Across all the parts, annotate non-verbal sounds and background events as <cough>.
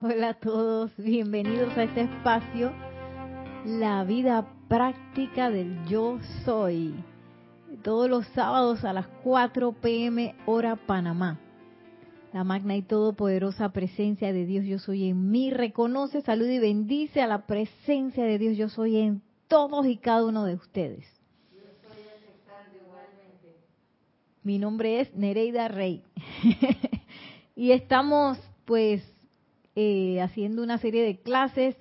Hola a todos, bienvenidos a este espacio, la vida práctica del yo soy, todos los sábados a las 4 pm hora Panamá. La magna y todopoderosa presencia de Dios yo soy en mí reconoce, saluda y bendice a la presencia de Dios yo soy en todos y cada uno de ustedes. Mi nombre es Nereida Rey <laughs> y estamos pues eh, haciendo una serie de clases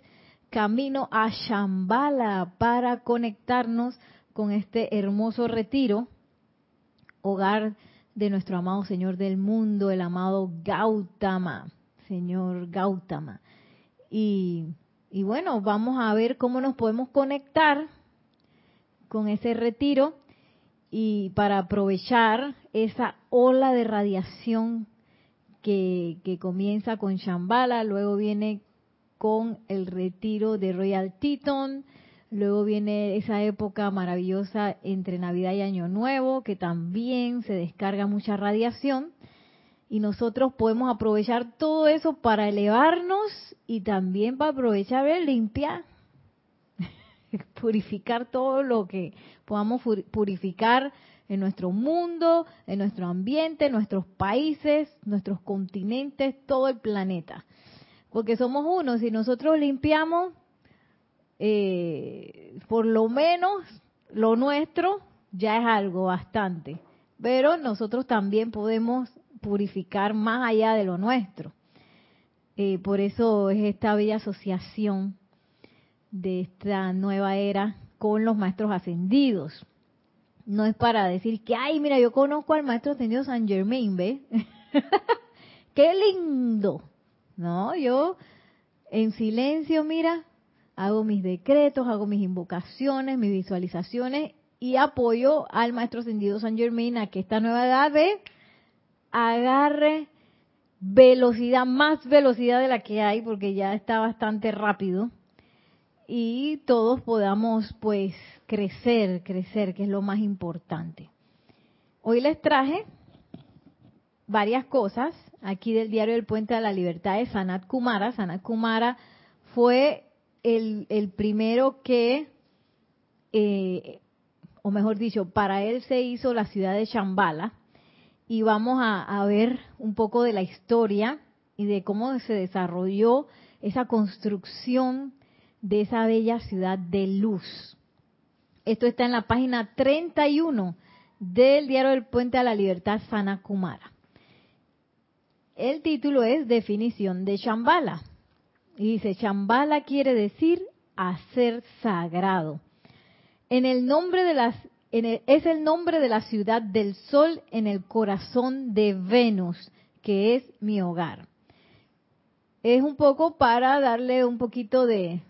camino a Shambhala para conectarnos con este hermoso retiro, hogar de nuestro amado Señor del mundo, el amado Gautama, Señor Gautama. Y, y bueno, vamos a ver cómo nos podemos conectar con ese retiro y para aprovechar esa ola de radiación que, comienza con Shambhala, luego viene con el retiro de Royal Teton, luego viene esa época maravillosa entre Navidad y Año Nuevo, que también se descarga mucha radiación, y nosotros podemos aprovechar todo eso para elevarnos y también para aprovechar el limpiar, <laughs> purificar todo lo que podamos purificar en nuestro mundo, en nuestro ambiente, en nuestros países, nuestros continentes, todo el planeta. Porque somos uno, si nosotros limpiamos eh, por lo menos lo nuestro, ya es algo bastante. Pero nosotros también podemos purificar más allá de lo nuestro. Eh, por eso es esta bella asociación de esta nueva era con los maestros ascendidos no es para decir que, ay, mira, yo conozco al maestro ascendido San Germain, ¿ve? <laughs> ¡Qué lindo! No, yo en silencio, mira, hago mis decretos, hago mis invocaciones, mis visualizaciones y apoyo al maestro ascendido San Germain a que esta nueva edad de agarre velocidad, más velocidad de la que hay, porque ya está bastante rápido, y todos podamos pues crecer, crecer, que es lo más importante. Hoy les traje varias cosas aquí del diario del Puente de la Libertad de Sanat Kumara. Sanat Kumara fue el, primero que, eh, o mejor dicho, para él se hizo la ciudad de Shambhala. Y vamos a ver un poco de la historia y de cómo se desarrolló esa construcción de esa bella ciudad de luz. Esto está en la página 31 del diario del Puente a la Libertad Sana Kumara. El título es Definición de Shambhala. Y dice, Shambhala quiere decir hacer sagrado. En el nombre de las, es el nombre de la ciudad del sol en el corazón de Venus, que es mi hogar. Es un poco para darle un poquito de,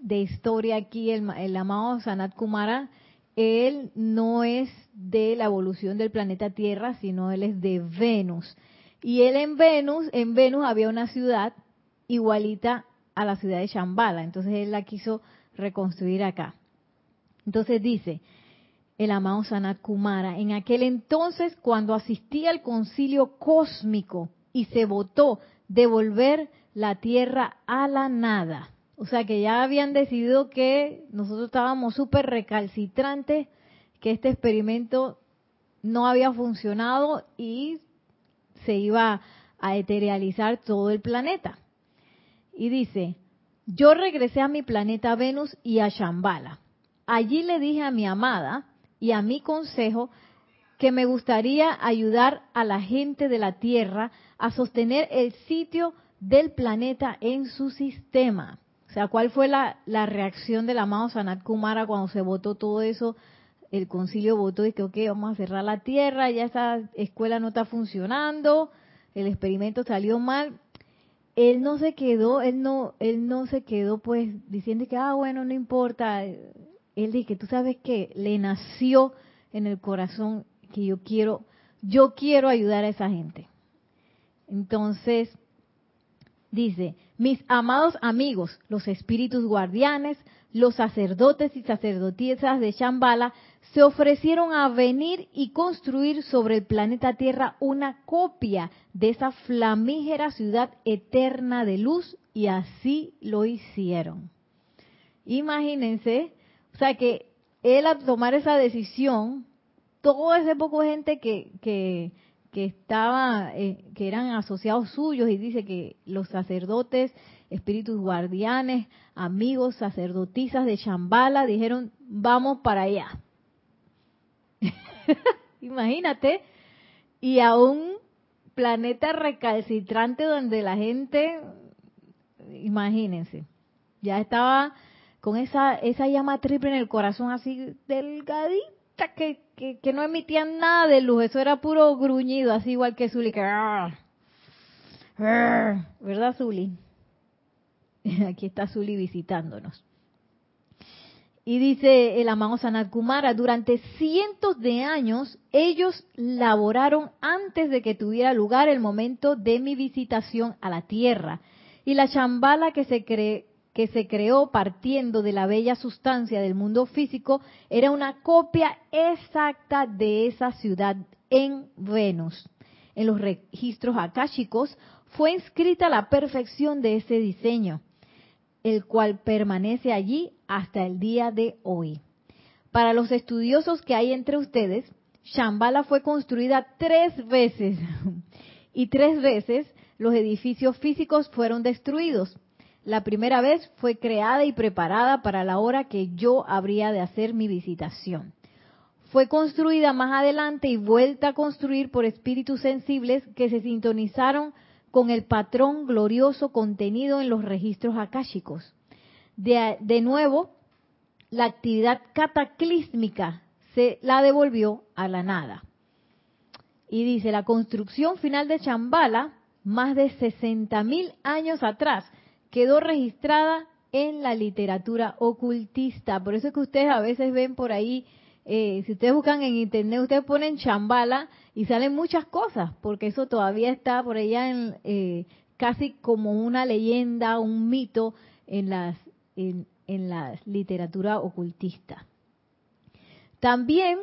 de historia aquí, el, amado Sanat Kumara, él no es de la evolución del planeta Tierra, sino él es de Venus. Y él en Venus, en Venus había una ciudad igualita a la ciudad de Shambhala, entonces él la quiso reconstruir acá. Entonces dice, el amado Sanat Kumara, en aquel entonces cuando asistía al concilio cósmico y se votó devolver la tierra a la nada, o sea que ya habían decidido que nosotros estábamos súper recalcitrantes, que este experimento no había funcionado y se iba a eterealizar todo el planeta. Y dice, yo regresé a mi planeta Venus y a Shambhala. Allí le dije a mi amada y a mi consejo que me gustaría ayudar a la gente de la Tierra a sostener el sitio del planeta en su sistema. O sea, ¿cuál fue la, reacción del amado Sanat Kumara cuando se votó todo eso? El concilio votó y que, ok, vamos a cerrar la tierra, ya esa escuela no está funcionando, el experimento salió mal. Él no se quedó, él no, él no se quedó pues diciendo que, ah, bueno, no importa. Él dice que tú sabes que le nació en el corazón que yo quiero, yo quiero ayudar a esa gente. Entonces, Dice, mis amados amigos, los espíritus guardianes, los sacerdotes y sacerdotisas de Shambhala se ofrecieron a venir y construir sobre el planeta Tierra una copia de esa flamígera ciudad eterna de luz y así lo hicieron. Imagínense, o sea que él al tomar esa decisión, todo ese poco gente que, que, que estaba, eh, que eran asociados suyos y dice que los sacerdotes, espíritus guardianes, amigos, sacerdotisas de Shambhala dijeron, vamos para allá. <laughs> Imagínate, y a un planeta recalcitrante donde la gente, imagínense, ya estaba con esa, esa llama triple en el corazón así que, no emitían nada de luz, eso era puro gruñido, así igual que Zuli, que... ¿Verdad, Zuli? <laughs> Aquí está Zuli visitándonos. Y dice el amado Sanat Kumara, durante cientos de años ellos laboraron antes de que tuviera lugar el momento de mi visitación a la tierra. Y la chambala que se, que se creó partiendo de la bella sustancia del mundo físico era una copia exacta de esa ciudad en Venus. En los registros akáshicos fue inscrita la perfección de ese diseño, el cual permanece allí hasta el día de hoy. Para los estudiosos que hay entre ustedes, Shambhala fue construida tres veces <laughs> y tres veces los edificios físicos fueron destruidos. La primera vez fue creada y preparada para la hora que yo habría de hacer mi visitación. Fue construida más adelante y vuelta a construir por espíritus sensibles que se sintonizaron con el patrón glorioso contenido en los registros akáshicos. De, de nuevo, la actividad cataclísmica se la devolvió a la nada. Y dice, la construcción final de Chambala, más de 60.000 años atrás, quedó registrada en la literatura ocultista. Por eso es que ustedes a veces ven por ahí, eh, si ustedes buscan en internet, ustedes ponen chambala y salen muchas cosas, porque eso todavía está por allá en, eh, casi como una leyenda, un mito en, las, en, en la literatura ocultista. También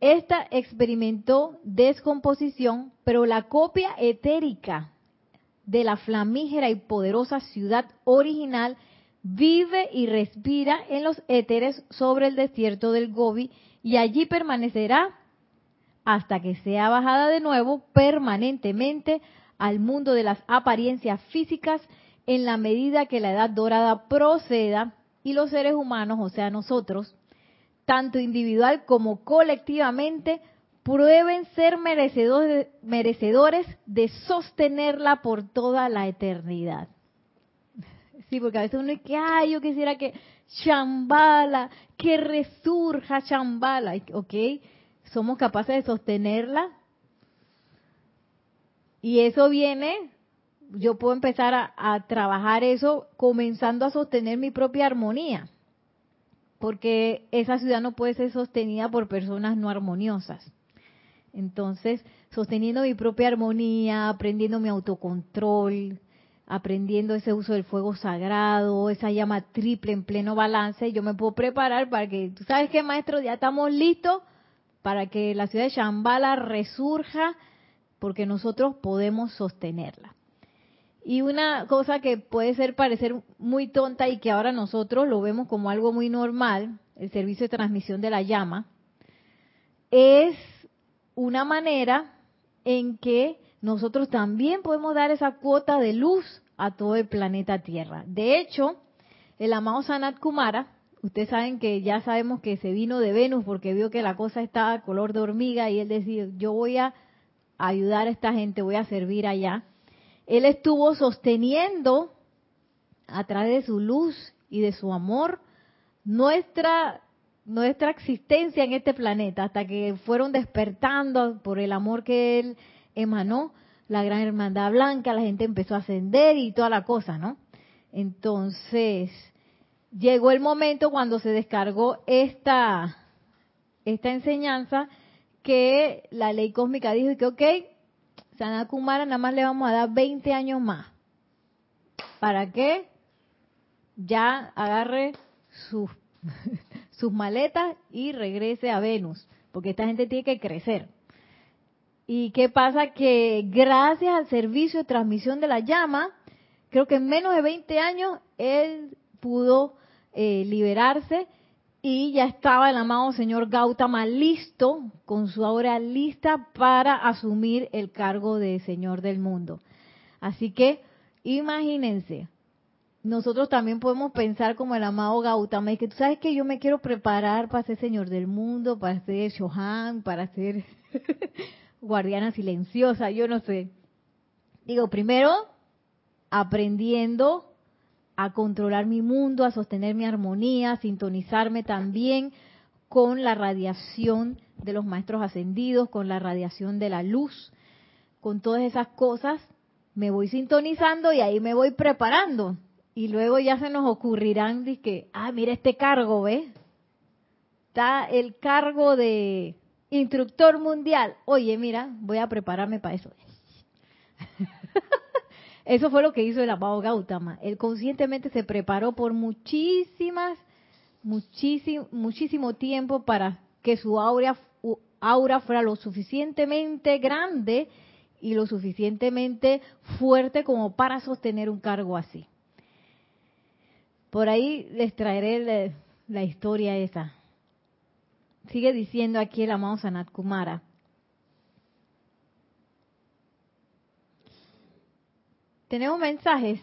esta experimentó descomposición, pero la copia etérica de la flamígera y poderosa ciudad original vive y respira en los éteres sobre el desierto del Gobi y allí permanecerá hasta que sea bajada de nuevo permanentemente al mundo de las apariencias físicas en la medida que la edad dorada proceda y los seres humanos, o sea nosotros, tanto individual como colectivamente, prueben ser merecedores, merecedores de sostenerla por toda la eternidad. Sí, porque a veces uno dice que, ay, yo quisiera que Chambala, que resurja Chambala, ok, somos capaces de sostenerla. Y eso viene, yo puedo empezar a trabajar eso comenzando a sostener mi propia armonía, porque esa ciudad no puede ser sostenida por personas no armoniosas. Entonces, sosteniendo mi propia armonía, aprendiendo mi autocontrol, aprendiendo ese uso del fuego sagrado, esa llama triple en pleno balance, yo me puedo preparar para que, tú sabes qué, maestro, ya estamos listos para que la ciudad de Shambhala resurja, porque nosotros podemos sostenerla. Y una cosa que puede ser parecer muy tonta y que ahora nosotros lo vemos como algo muy normal, el servicio de transmisión de la llama, es una manera en que nosotros también podemos dar esa cuota de luz a todo el planeta Tierra. De hecho, el amado Sanat Kumara, ustedes saben que ya sabemos que se vino de Venus porque vio que la cosa estaba color de hormiga y él decía, yo voy a ayudar a esta gente, voy a servir allá. Él estuvo sosteniendo a través de su luz y de su amor nuestra nuestra existencia en este planeta hasta que fueron despertando por el amor que él emanó, la gran hermandad blanca, la gente empezó a ascender y toda la cosa, ¿no? Entonces, llegó el momento cuando se descargó esta, esta enseñanza que la ley cósmica dijo que, ok, Kumara nada más le vamos a dar 20 años más. para que ya agarre sus, sus maletas y regrese a Venus, porque esta gente tiene que crecer. ¿Y qué pasa? Que gracias al servicio de transmisión de la llama, creo que en menos de 20 años él pudo eh, liberarse y ya estaba el amado señor Gautama listo, con su obra lista para asumir el cargo de señor del mundo. Así que imagínense, nosotros también podemos pensar como el amado Gautama, es que tú sabes que yo me quiero preparar para ser señor del mundo, para ser Shohan, para ser <laughs> guardiana silenciosa, yo no sé. Digo, primero, aprendiendo a controlar mi mundo, a sostener mi armonía, a sintonizarme también con la radiación de los maestros ascendidos, con la radiación de la luz, con todas esas cosas, me voy sintonizando y ahí me voy preparando. Y luego ya se nos ocurrirán que, ah, mira este cargo, ¿ves? Está el cargo de instructor mundial. Oye, mira, voy a prepararme para eso. <laughs> Eso fue lo que hizo el amado Gautama. Él conscientemente se preparó por muchísimas, muchísimo, muchísimo tiempo para que su aura, aura fuera lo suficientemente grande y lo suficientemente fuerte como para sostener un cargo así. Por ahí les traeré la, historia esa. Sigue diciendo aquí el amado Sanat Kumara. ¿Tenemos mensajes?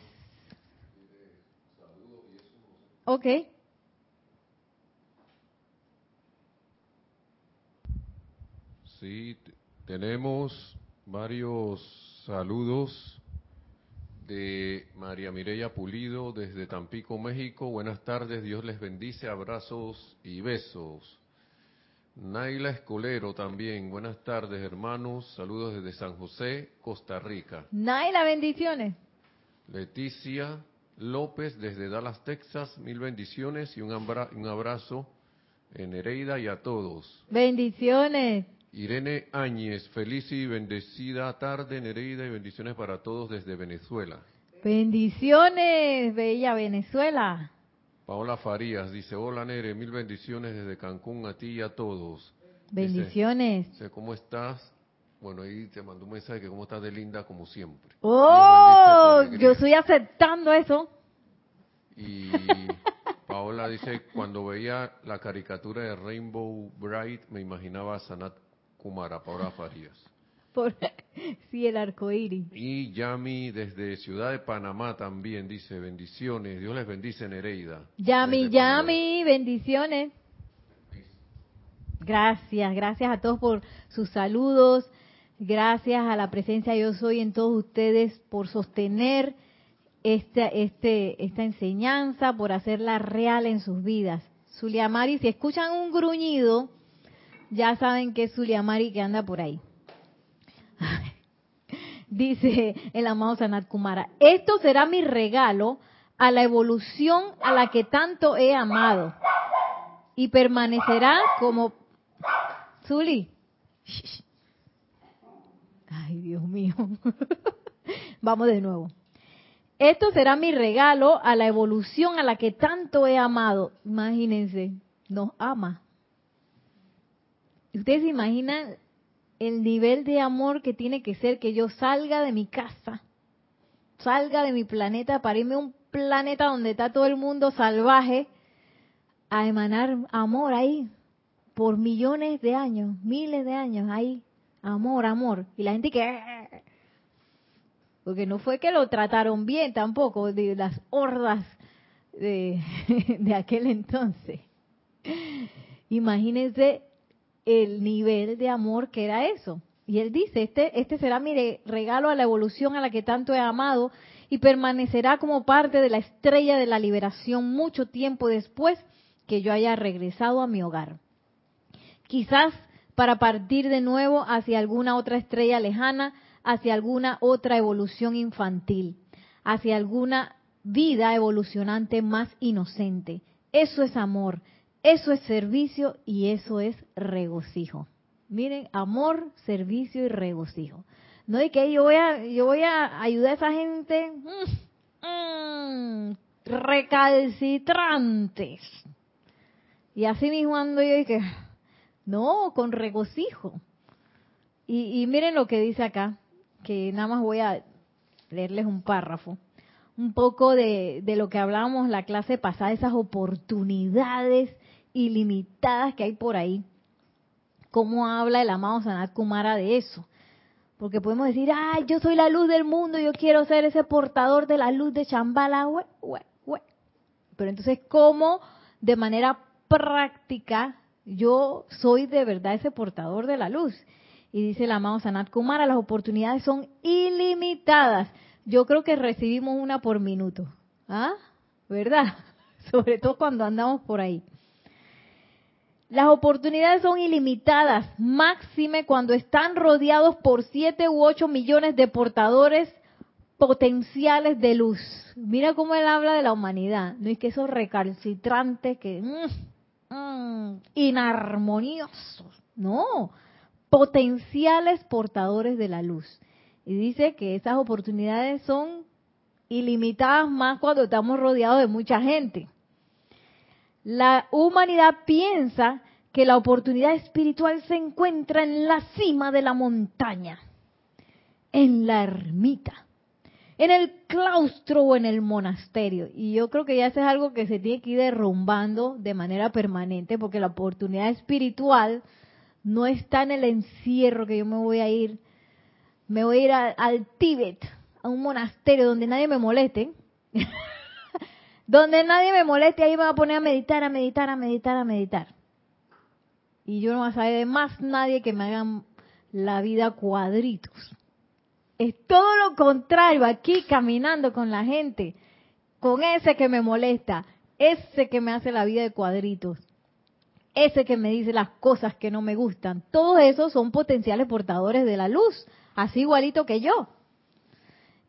Ok. Sí, tenemos varios saludos de María Mireya Pulido desde Tampico, México. Buenas tardes, Dios les bendice, abrazos y besos. Naila Escolero también, buenas tardes hermanos, saludos desde San José, Costa Rica. Naila, bendiciones. Leticia López desde Dallas, Texas, mil bendiciones y un, un abrazo en Nereida y a todos. Bendiciones. Irene Áñez, feliz y bendecida tarde Nereida y bendiciones para todos desde Venezuela. Bendiciones, bella Venezuela. Paola Farías dice, hola Nere, mil bendiciones desde Cancún a ti y a todos. Bendiciones. Dice, ¿cómo estás? Bueno, ahí te mandó un mensaje que cómo estás de linda como siempre. ¡Oh! Yo estoy aceptando eso. Y <laughs> Paola dice, cuando veía la caricatura de Rainbow Bright, me imaginaba a Sanat Kumara, Paola Farías. Por, <laughs> sí, el arco iris. Y Yami desde Ciudad de Panamá también dice bendiciones. Dios les bendice, Nereida. Yami, Yami, bendiciones. Gracias, gracias a todos por sus saludos. Gracias a la presencia yo soy en todos ustedes por sostener esta, este, esta enseñanza, por hacerla real en sus vidas. Zuliamari, si escuchan un gruñido, ya saben que es Zuliamari que anda por ahí. <laughs> Dice el amado Sanat Kumara, esto será mi regalo a la evolución a la que tanto he amado y permanecerá como... Zuli. Ay, Dios mío. <laughs> Vamos de nuevo. Esto será mi regalo a la evolución a la que tanto he amado. Imagínense, nos ama. ¿Ustedes se imaginan el nivel de amor que tiene que ser que yo salga de mi casa, salga de mi planeta para irme a un planeta donde está todo el mundo salvaje, a emanar amor ahí, por millones de años, miles de años ahí, amor, amor. Y la gente que... Porque no fue que lo trataron bien tampoco, de las hordas de, <laughs> de aquel entonces. Imagínense el nivel de amor que era eso. Y él dice, este, este será mi regalo a la evolución a la que tanto he amado y permanecerá como parte de la estrella de la liberación mucho tiempo después que yo haya regresado a mi hogar. Quizás para partir de nuevo hacia alguna otra estrella lejana, hacia alguna otra evolución infantil, hacia alguna vida evolucionante más inocente. Eso es amor, eso es servicio y eso es regocijo. Miren, amor, servicio y regocijo. No es que yo voy a, yo voy a ayudar a esa gente. Mm, mm, recalcitrantes. Y así mismo ando yo y no, con regocijo. Y, y miren lo que dice acá, que nada más voy a leerles un párrafo un poco de, de, lo que hablábamos la clase pasada, esas oportunidades ilimitadas que hay por ahí. ¿Cómo habla el amado Sanat Kumara de eso? Porque podemos decir, ay, yo soy la luz del mundo, yo quiero ser ese portador de la luz de Chambala, Pero entonces, ¿cómo de manera práctica yo soy de verdad ese portador de la luz? Y dice el amado Sanat Kumara, las oportunidades son ilimitadas. Yo creo que recibimos una por minuto. ¿Ah? ¿Verdad? <laughs> Sobre todo cuando andamos por ahí. Las oportunidades son ilimitadas, máxime cuando están rodeados por 7 u 8 millones de portadores potenciales de luz. Mira cómo él habla de la humanidad. No es que esos recalcitrantes que... Mm, mm, inarmoniosos. No, potenciales portadores de la luz. Y dice que esas oportunidades son ilimitadas más cuando estamos rodeados de mucha gente. La humanidad piensa que la oportunidad espiritual se encuentra en la cima de la montaña, en la ermita, en el claustro o en el monasterio. Y yo creo que ya eso es algo que se tiene que ir derrumbando de manera permanente, porque la oportunidad espiritual no está en el encierro que yo me voy a ir, me voy a ir al Tíbet, a un monasterio donde nadie me moleste. <laughs> Donde nadie me moleste, ahí me voy a poner a meditar, a meditar, a meditar, a meditar. Y yo no voy a saber de más nadie que me hagan la vida cuadritos. Es todo lo contrario, aquí caminando con la gente, con ese que me molesta, ese que me hace la vida de cuadritos, ese que me dice las cosas que no me gustan. Todos esos son potenciales portadores de la luz, así igualito que yo.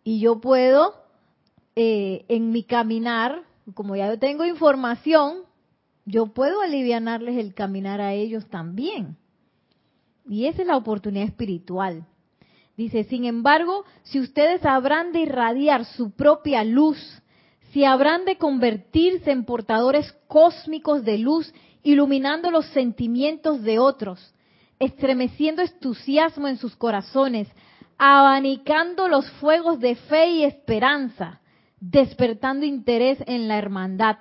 Y yo puedo, eh, en mi caminar, como ya yo tengo información, yo puedo aliviarles el caminar a ellos también. Y esa es la oportunidad espiritual. Dice, sin embargo, si ustedes habrán de irradiar su propia luz, si habrán de convertirse en portadores cósmicos de luz, iluminando los sentimientos de otros, estremeciendo entusiasmo en sus corazones, abanicando los fuegos de fe y esperanza, despertando interés en la hermandad,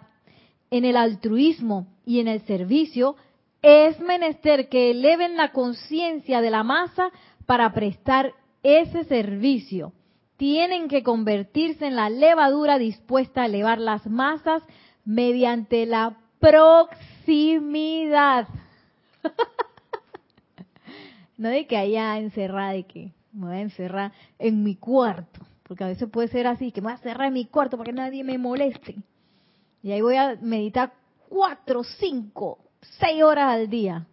en el altruismo y en el servicio, es menester que eleven la conciencia de la masa para prestar ese servicio. Tienen que convertirse en la levadura dispuesta a elevar las masas mediante la proximidad. <laughs> no de que haya encerrada, de que me voy a encerrar en mi cuarto porque a veces puede ser así, que me voy a cerrar en mi cuarto para que nadie me moleste. Y ahí voy a meditar cuatro, cinco, seis horas al día.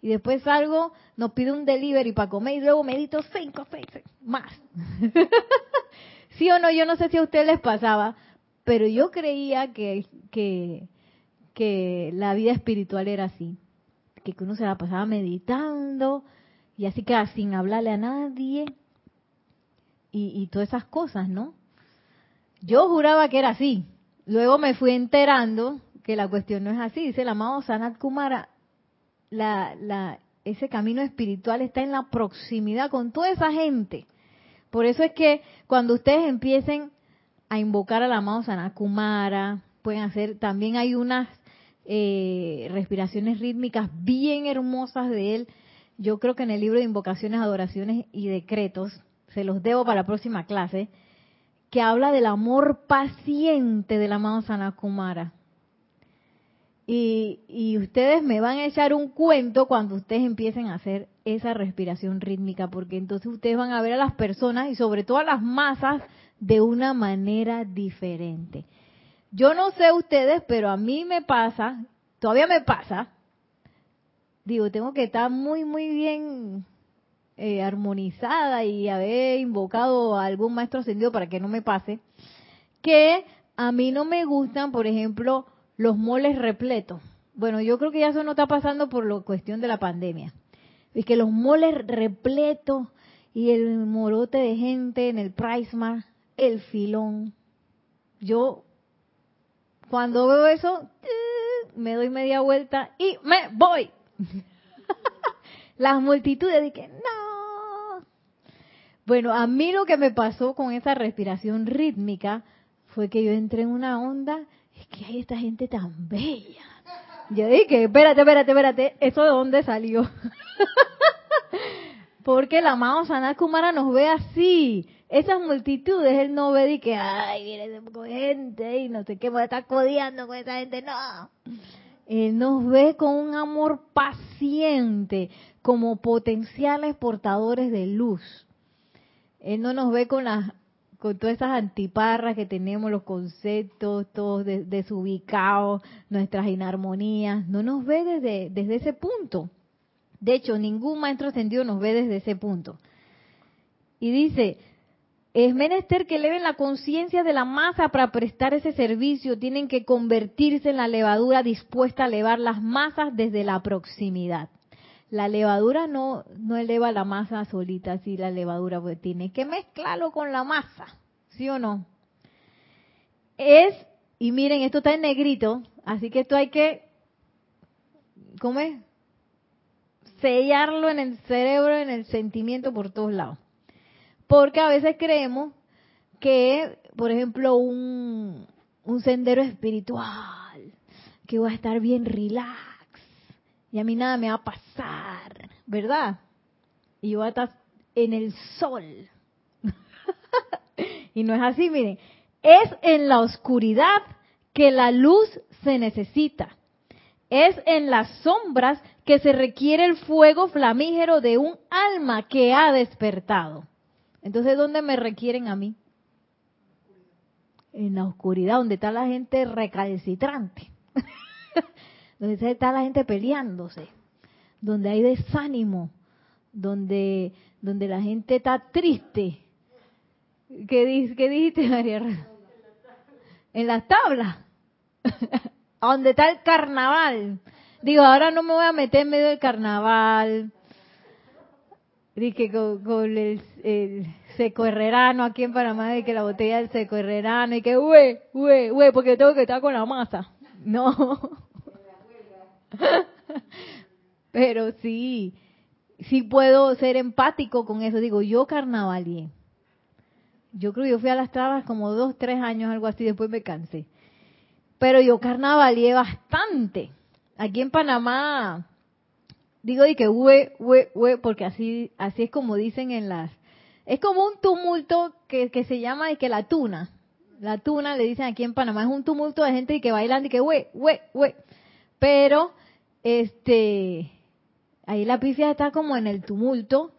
Y después salgo, nos pide un delivery para comer y luego medito cinco, seis, más. <laughs> sí o no, yo no sé si a ustedes les pasaba, pero yo creía que, que, que la vida espiritual era así. Que uno se la pasaba meditando y así que sin hablarle a nadie y, todas esas cosas, ¿no? Yo juraba que era así. Luego me fui enterando que la cuestión no es así. Dice el amado Sanat Kumara, la, la, ese camino espiritual está en la proximidad con toda esa gente. Por eso es que cuando ustedes empiecen a invocar al amado Sanat Kumara, pueden hacer, también hay unas eh, respiraciones rítmicas bien hermosas de él. Yo creo que en el libro de invocaciones, adoraciones y decretos se los debo para la próxima clase, que habla del amor paciente del amado Sanakumara. Y, y ustedes me van a echar un cuento cuando ustedes empiecen a hacer esa respiración rítmica, porque entonces ustedes van a ver a las personas y sobre todo a las masas de una manera diferente. Yo no sé ustedes, pero a mí me pasa, todavía me pasa, digo, tengo que estar muy, muy bien eh, armonizada y haber invocado a algún maestro ascendido para que no me pase, que a mí no me gustan, por ejemplo, los moles repletos. Bueno, yo creo que ya eso no está pasando por la cuestión de la pandemia. Es que los moles repletos y el morote de gente en el Price el filón. yo cuando veo eso, eh, me doy media vuelta y me voy. <laughs> Las multitudes de no. Bueno, a mí lo que me pasó con esa respiración rítmica fue que yo entré en una onda, es que hay esta gente tan bella. Yo dije, espérate, espérate, espérate, ¿eso de dónde salió? <laughs> Porque la amado Sanat Kumara nos ve así. Esas multitudes, él no ve y que, ay, viene de gente y no sé qué, me está codeando con esa gente. No. Él nos ve con un amor paciente, como potenciales portadores de luz. Él no nos ve con las con todas esas antiparras que tenemos, los conceptos todos desubicados, nuestras inarmonías, no nos ve desde, desde ese punto. De hecho, ningún maestro ascendido nos ve desde ese punto. Y dice, es menester que eleven la conciencia de la masa para prestar ese servicio, tienen que convertirse en la levadura dispuesta a elevar las masas desde la proximidad. La levadura no, no eleva la masa solita, así la levadura, pues tiene que mezclarlo con la masa, ¿sí o no? Es, y miren, esto está en negrito, así que esto hay que, ¿cómo es? Sellarlo en el cerebro, en el sentimiento por todos lados. Porque a veces creemos que, por ejemplo, un, sendero espiritual, que va a estar bien relax, y a mí nada me va a pasar, ¿verdad? Y yo voy a estar en el sol. <laughs> y no es así, miren, es en la oscuridad que la luz se necesita. Es en las sombras que se requiere el fuego flamígero de un alma que ha despertado. Entonces, ¿dónde me requieren a mí? En la oscuridad, donde está la gente recalcitrante, <laughs> donde está la gente peleándose, donde hay desánimo, donde, donde la gente está triste. ¿Qué, dijiste, María? En las tablas. <laughs> donde está el carnaval. Digo, ahora no me voy a meter en medio del carnaval, Dije con, el, seco herrerano aquí en Panamá, de que la botella del seco herrerano, y que, güey, güey, güey, porque tengo que estar con la masa. No. <laughs> <laughs> Pero sí, sí puedo ser empático con eso. Digo, yo carnavalié. Yo creo que yo fui a las trabas como dos, tres años, algo así, después me cansé. Pero yo carnavalié bastante. Aquí en Panamá, digo de que hue, hue, hue, porque así, así es como dicen en las, es como un tumulto que, que se llama de que la tuna, la tuna le dicen aquí en Panamá, es un tumulto de gente que bailando y que hue, hue, hue, pero, este, ahí la pifia está como en el tumulto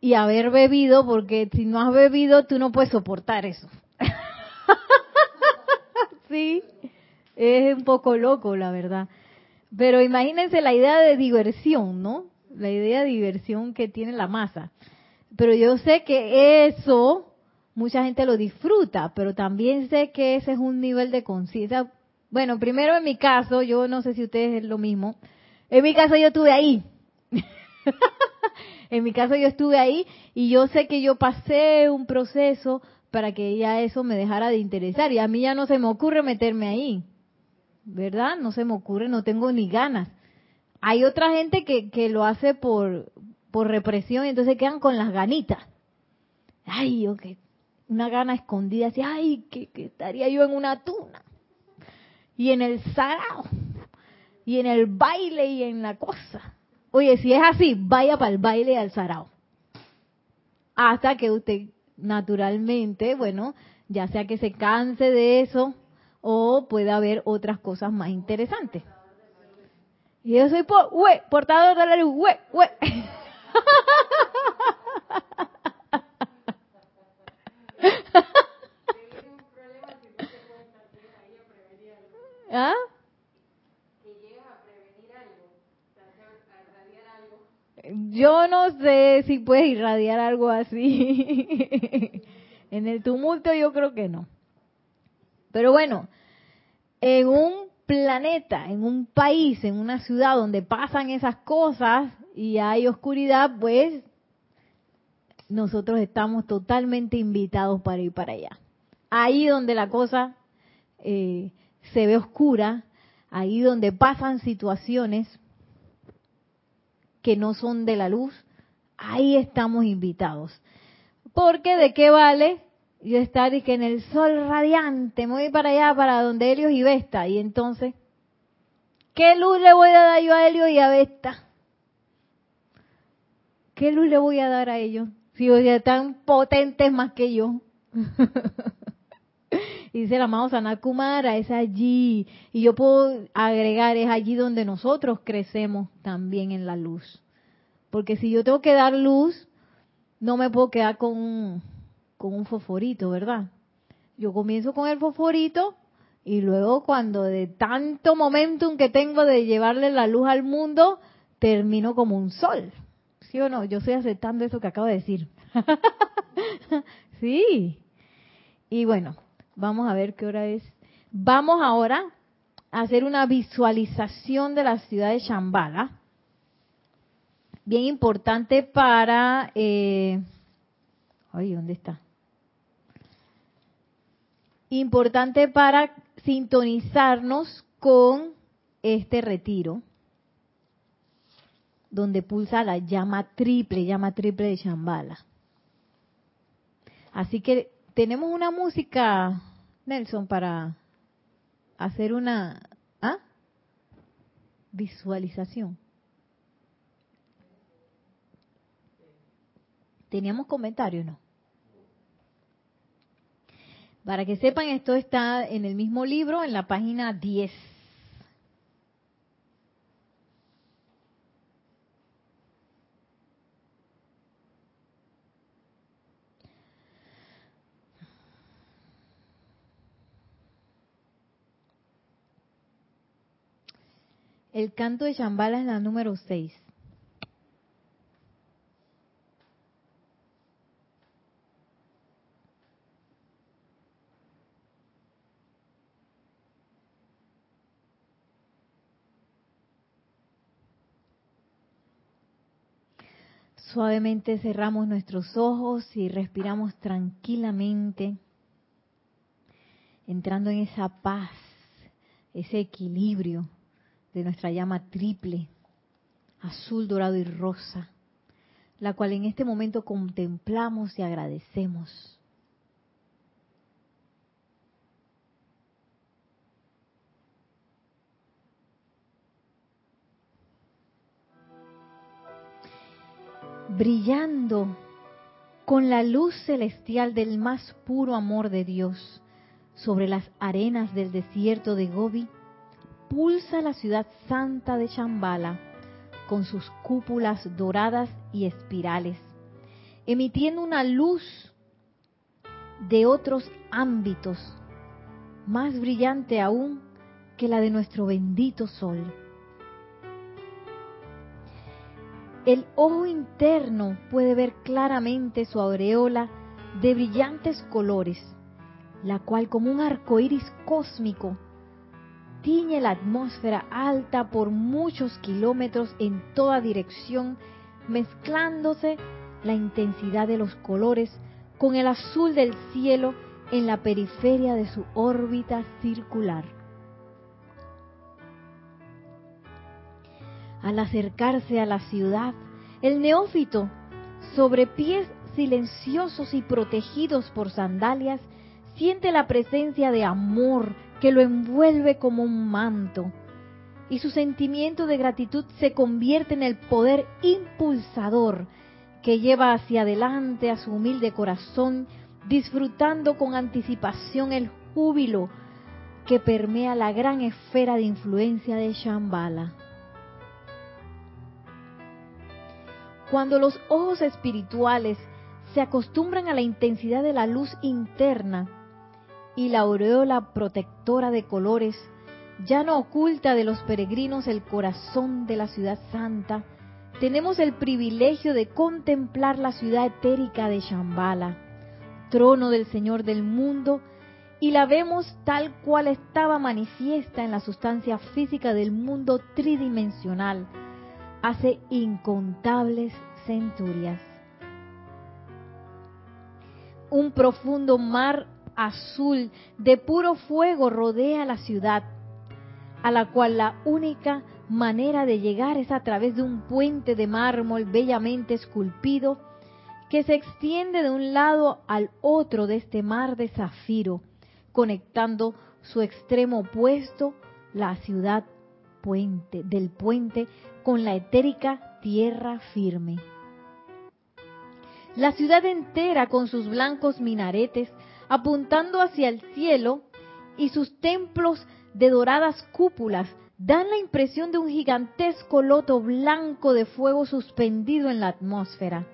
y haber bebido, porque si no has bebido tú no puedes soportar eso. <laughs> sí, es un poco loco la verdad. Pero imagínense la idea de diversión, ¿no? La idea de diversión que tiene la masa. Pero yo sé que eso mucha gente lo disfruta, pero también sé que ese es un nivel de conciencia. Bueno, primero en mi caso, yo no sé si ustedes es lo mismo. En mi caso yo estuve ahí. <laughs> en mi caso yo estuve ahí y yo sé que yo pasé un proceso para que ya eso me dejara de interesar y a mí ya no se me ocurre meterme ahí. ¿verdad? No se me ocurre, no tengo ni ganas. Hay otra gente que, que lo hace por, por represión y entonces quedan con las ganitas. Ay, ok, una gana escondida, así, ay, que, estaría yo en una tuna. Y en el sarao, y en el baile y en la cosa. Oye, si es así, vaya para el baile y al sarao. Hasta que usted naturalmente, bueno, ya sea que se canse de eso, o puede haber otras cosas más interesantes. Y yo soy por, portador de la luz, ue, ue. <laughs> ¿Ah? Yo no sé si puedes irradiar algo así. <laughs> en el tumulto yo creo que no. Pero bueno, en un planeta, en un país, en una ciudad donde pasan esas cosas y hay oscuridad, pues nosotros estamos totalmente invitados para ir para allá. Ahí donde la cosa eh, se ve oscura, ahí donde pasan situaciones que no son de la luz, ahí estamos invitados. Porque de qué vale yo estar y que en el sol radiante, me voy para allá, para donde Helios y Vesta, y entonces, ¿qué luz le voy a dar yo a Helios y a Vesta? ¿Qué luz le voy a dar a ellos? Si hoy están potentes más que yo. <laughs> y dice el amado Sanakumara, es allí. Y yo puedo agregar, es allí donde nosotros crecemos también en la luz. Porque si yo tengo que dar luz, no me puedo quedar con un, con un fosforito, ¿verdad? Yo comienzo con el fosforito y luego cuando de tanto momentum que tengo de llevarle la luz al mundo, termino como un sol. ¿Sí o no? Yo estoy aceptando eso que acabo de decir. <laughs> sí. Y bueno, vamos a ver qué hora es. Vamos ahora a hacer una visualización de la ciudad de Shambhala. Bien importante para... Eh, ay, ¿dónde está? Importante para sintonizarnos con este retiro donde pulsa la llama triple, llama triple de Shambhala. Así que tenemos una música, Nelson, para hacer una ¿ah? visualización. ¿Teníamos comentarios, no? Para que sepan, esto está en el mismo libro, en la página 10. El canto de Shambhala es la número 6. Suavemente cerramos nuestros ojos y respiramos tranquilamente, entrando en esa paz, ese equilibrio de nuestra llama triple, azul, dorado y rosa, la cual en este momento contemplamos y agradecemos. brillando con la luz celestial del más puro amor de Dios sobre las arenas del desierto de Gobi, pulsa la ciudad santa de Shambhala con sus cúpulas doradas y espirales, emitiendo una luz de otros ámbitos, más brillante aún que la de nuestro bendito sol. El ojo interno puede ver claramente su aureola de brillantes colores, la cual como un arco iris cósmico tiñe la atmósfera alta por muchos kilómetros en toda dirección, mezclándose la intensidad de los colores con el azul del cielo en la periferia de su órbita circular. Al acercarse a la ciudad, el neófito, sobre pies silenciosos y protegidos por sandalias, siente la presencia de amor que lo envuelve como un manto. Y su sentimiento de gratitud se convierte en el poder impulsador que lleva hacia adelante a su humilde corazón, disfrutando con anticipación el júbilo que permea la gran esfera de influencia de Shambhala. Cuando los ojos espirituales se acostumbran a la intensidad de la luz interna, y la aureola protectora de colores ya no oculta de los peregrinos el corazón de la ciudad santa, tenemos el privilegio de contemplar la ciudad etérica de Shambhala, trono del Señor del mundo, y la vemos tal cual estaba manifiesta en la sustancia física del mundo tridimensional hace incontables centurias. Un profundo mar azul de puro fuego rodea la ciudad, a la cual la única manera de llegar es a través de un puente de mármol bellamente esculpido que se extiende de un lado al otro de este mar de zafiro, conectando su extremo opuesto, la ciudad puente, del puente, con la etérica tierra firme. La ciudad entera con sus blancos minaretes apuntando hacia el cielo y sus templos de doradas cúpulas dan la impresión de un gigantesco loto blanco de fuego suspendido en la atmósfera.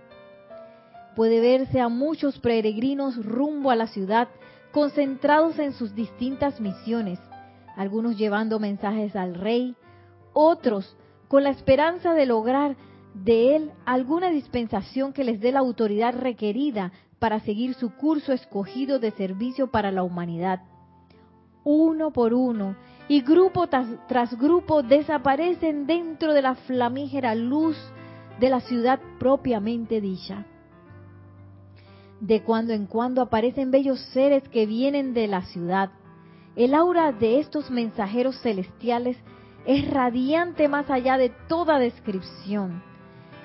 Puede verse a muchos peregrinos rumbo a la ciudad, concentrados en sus distintas misiones, algunos llevando mensajes al rey, otros con la esperanza de lograr de él alguna dispensación que les dé la autoridad requerida para seguir su curso escogido de servicio para la humanidad. Uno por uno y grupo tras, grupo desaparecen dentro de la flamígera luz de la ciudad propiamente dicha. De cuando en cuando aparecen bellos seres que vienen de la ciudad. El aura de estos mensajeros celestiales es radiante más allá de toda descripción.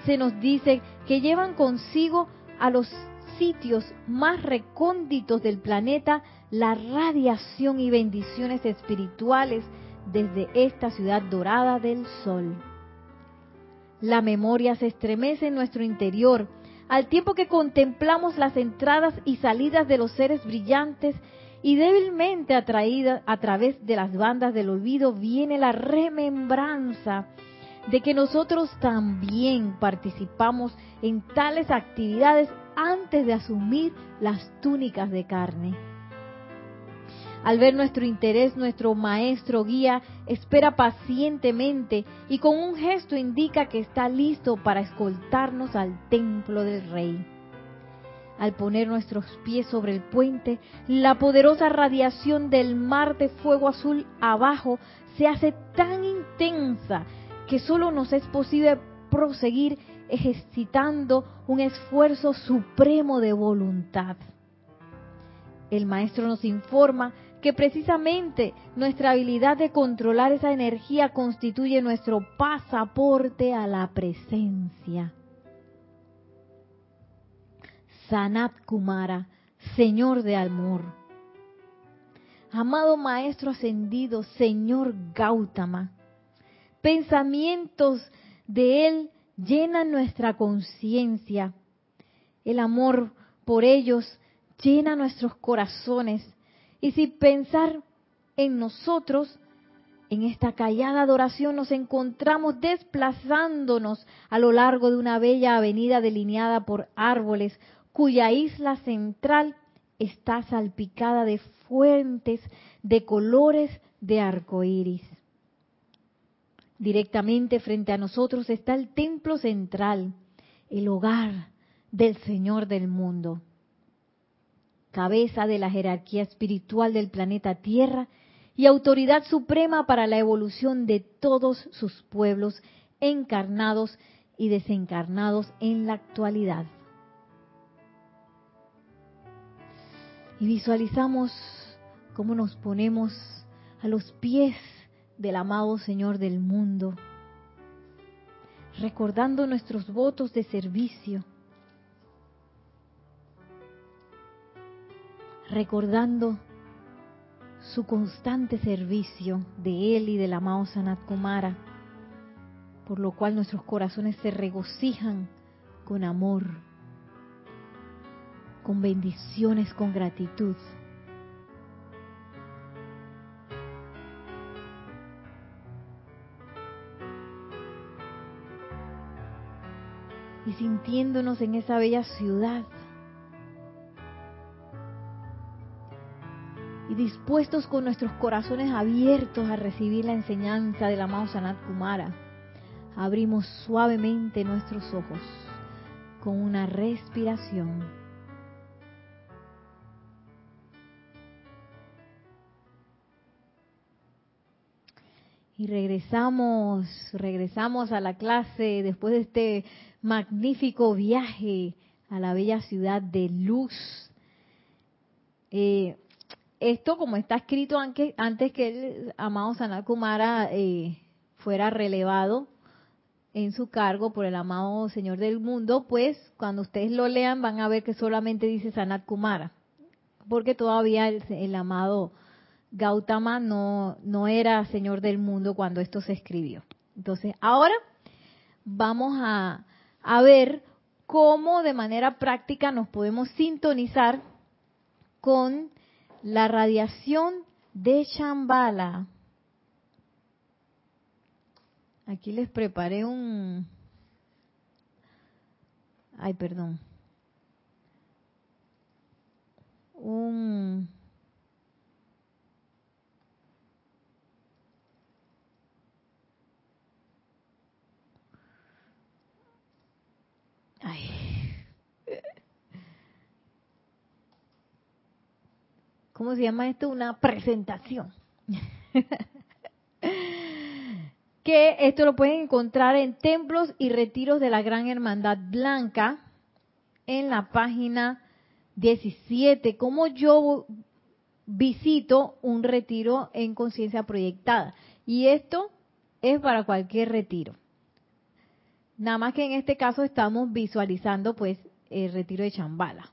Se nos dice que llevan consigo a los sitios más recónditos del planeta la radiación y bendiciones espirituales desde esta ciudad dorada del sol. La memoria se estremece en nuestro interior al tiempo que contemplamos las entradas y salidas de los seres brillantes y débilmente atraída a través de las bandas del olvido viene la remembranza de que nosotros también participamos en tales actividades antes de asumir las túnicas de carne. Al ver nuestro interés, nuestro maestro guía espera pacientemente y con un gesto indica que está listo para escoltarnos al templo del rey. Al poner nuestros pies sobre el puente, la poderosa radiación del mar de fuego azul abajo se hace tan intensa que solo nos es posible proseguir ejercitando un esfuerzo supremo de voluntad. El maestro nos informa que precisamente nuestra habilidad de controlar esa energía constituye nuestro pasaporte a la presencia. Sanat Kumara, Señor de amor. Amado Maestro Ascendido, Señor Gautama, pensamientos de Él llenan nuestra conciencia. El amor por ellos llena nuestros corazones. Y si pensar en nosotros, en esta callada adoración nos encontramos desplazándonos a lo largo de una bella avenida delineada por árboles, cuya isla central está salpicada de fuentes de colores de arco iris. Directamente frente a nosotros está el templo central, el hogar del Señor del mundo, cabeza de la jerarquía espiritual del planeta Tierra y autoridad suprema para la evolución de todos sus pueblos encarnados y desencarnados en la actualidad. Y visualizamos cómo nos ponemos a los pies del amado Señor del mundo, recordando nuestros votos de servicio, recordando su constante servicio de Él y del amado Sanat Kumara, por lo cual nuestros corazones se regocijan con amor, con bendiciones, con gratitud. Y sintiéndonos en esa bella ciudad. Y dispuestos con nuestros corazones abiertos a recibir la enseñanza del amado Sanat Kumara, abrimos suavemente nuestros ojos con una respiración. Y regresamos, regresamos a la clase después de este magnífico viaje a la bella ciudad de luz. Eh, esto, como está escrito antes, antes que el amado Sanat Kumara eh, fuera relevado en su cargo por el amado Señor del Mundo, pues cuando ustedes lo lean van a ver que solamente dice Sanat Kumara, porque todavía el, amado Gautama no, no era Señor del Mundo cuando esto se escribió. Entonces, ahora vamos a, a ver cómo de manera práctica nos podemos sintonizar con la radiación de Shambhala. Aquí les preparé un... Ay, perdón. Un... ¿Cómo se llama esto? Una presentación. <laughs> que esto lo pueden encontrar en templos y retiros de la Gran Hermandad Blanca en la página 17. Como yo visito un retiro en conciencia proyectada. Y esto es para cualquier retiro. Nada más que en este caso estamos visualizando pues el retiro de Chambala.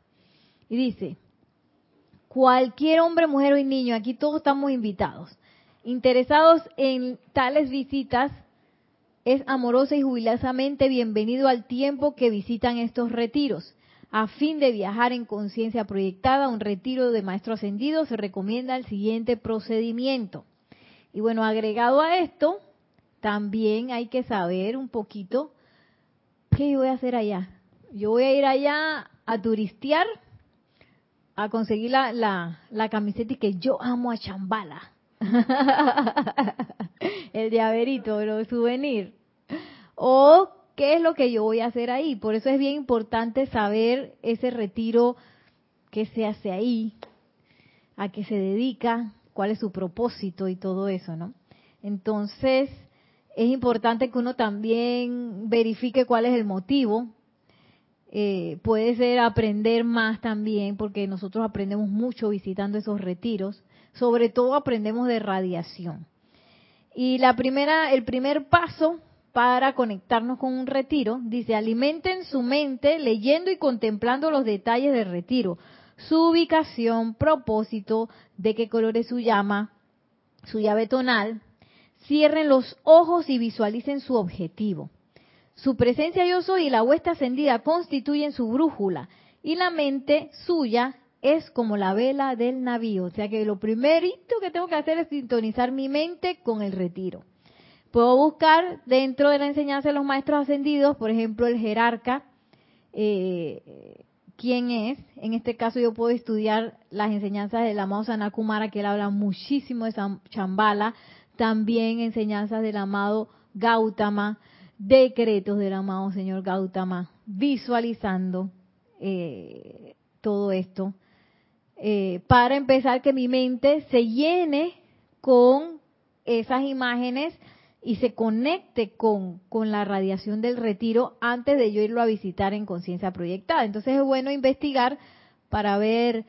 Y dice, cualquier hombre, mujer o niño, aquí todos estamos invitados, interesados en tales visitas, es amorosa y jubilosamente bienvenido al tiempo que visitan estos retiros. A fin de viajar en conciencia proyectada a un retiro de maestro ascendido, se recomienda el siguiente procedimiento. Y bueno, agregado a esto, también hay que saber un poquito qué voy a hacer allá. Yo voy a ir allá a turistear, a conseguir la, la, camiseta y que yo amo a Chambala. <laughs> el llaverito, el souvenir. O qué es lo que yo voy a hacer ahí. Por eso es bien importante saber ese retiro que se hace ahí, a qué se dedica, cuál es su propósito y todo eso, ¿no? Entonces, es importante que uno también verifique cuál es el motivo. Eh, puede ser aprender más también, porque nosotros aprendemos mucho visitando esos retiros sobre todo aprendemos de radiación. Y la primera, el primer paso para conectarnos con un retiro, dice, alimenten su mente leyendo y contemplando los detalles del retiro, su ubicación, propósito, de qué color es su llama, su llave tonal, cierren los ojos y visualicen su objetivo. Su presencia yo soy y la huesta ascendida constituyen su brújula y la mente suya es como la vela del navío. O sea que lo primerito que tengo que hacer es sintonizar mi mente con el retiro. Puedo buscar dentro de la enseñanza de los maestros ascendidos, por ejemplo, el jerarca, eh, quién es. En este caso yo puedo estudiar las enseñanzas del amado Sanakumara, que él habla muchísimo de Chambala, también enseñanzas del amado Gautama, decretos del amado señor Gautama, visualizando eh, todo esto eh, para empezar que mi mente se llene con esas imágenes y se conecte con, con la radiación del retiro antes de yo irlo a visitar en conciencia proyectada. Entonces es bueno investigar para ver,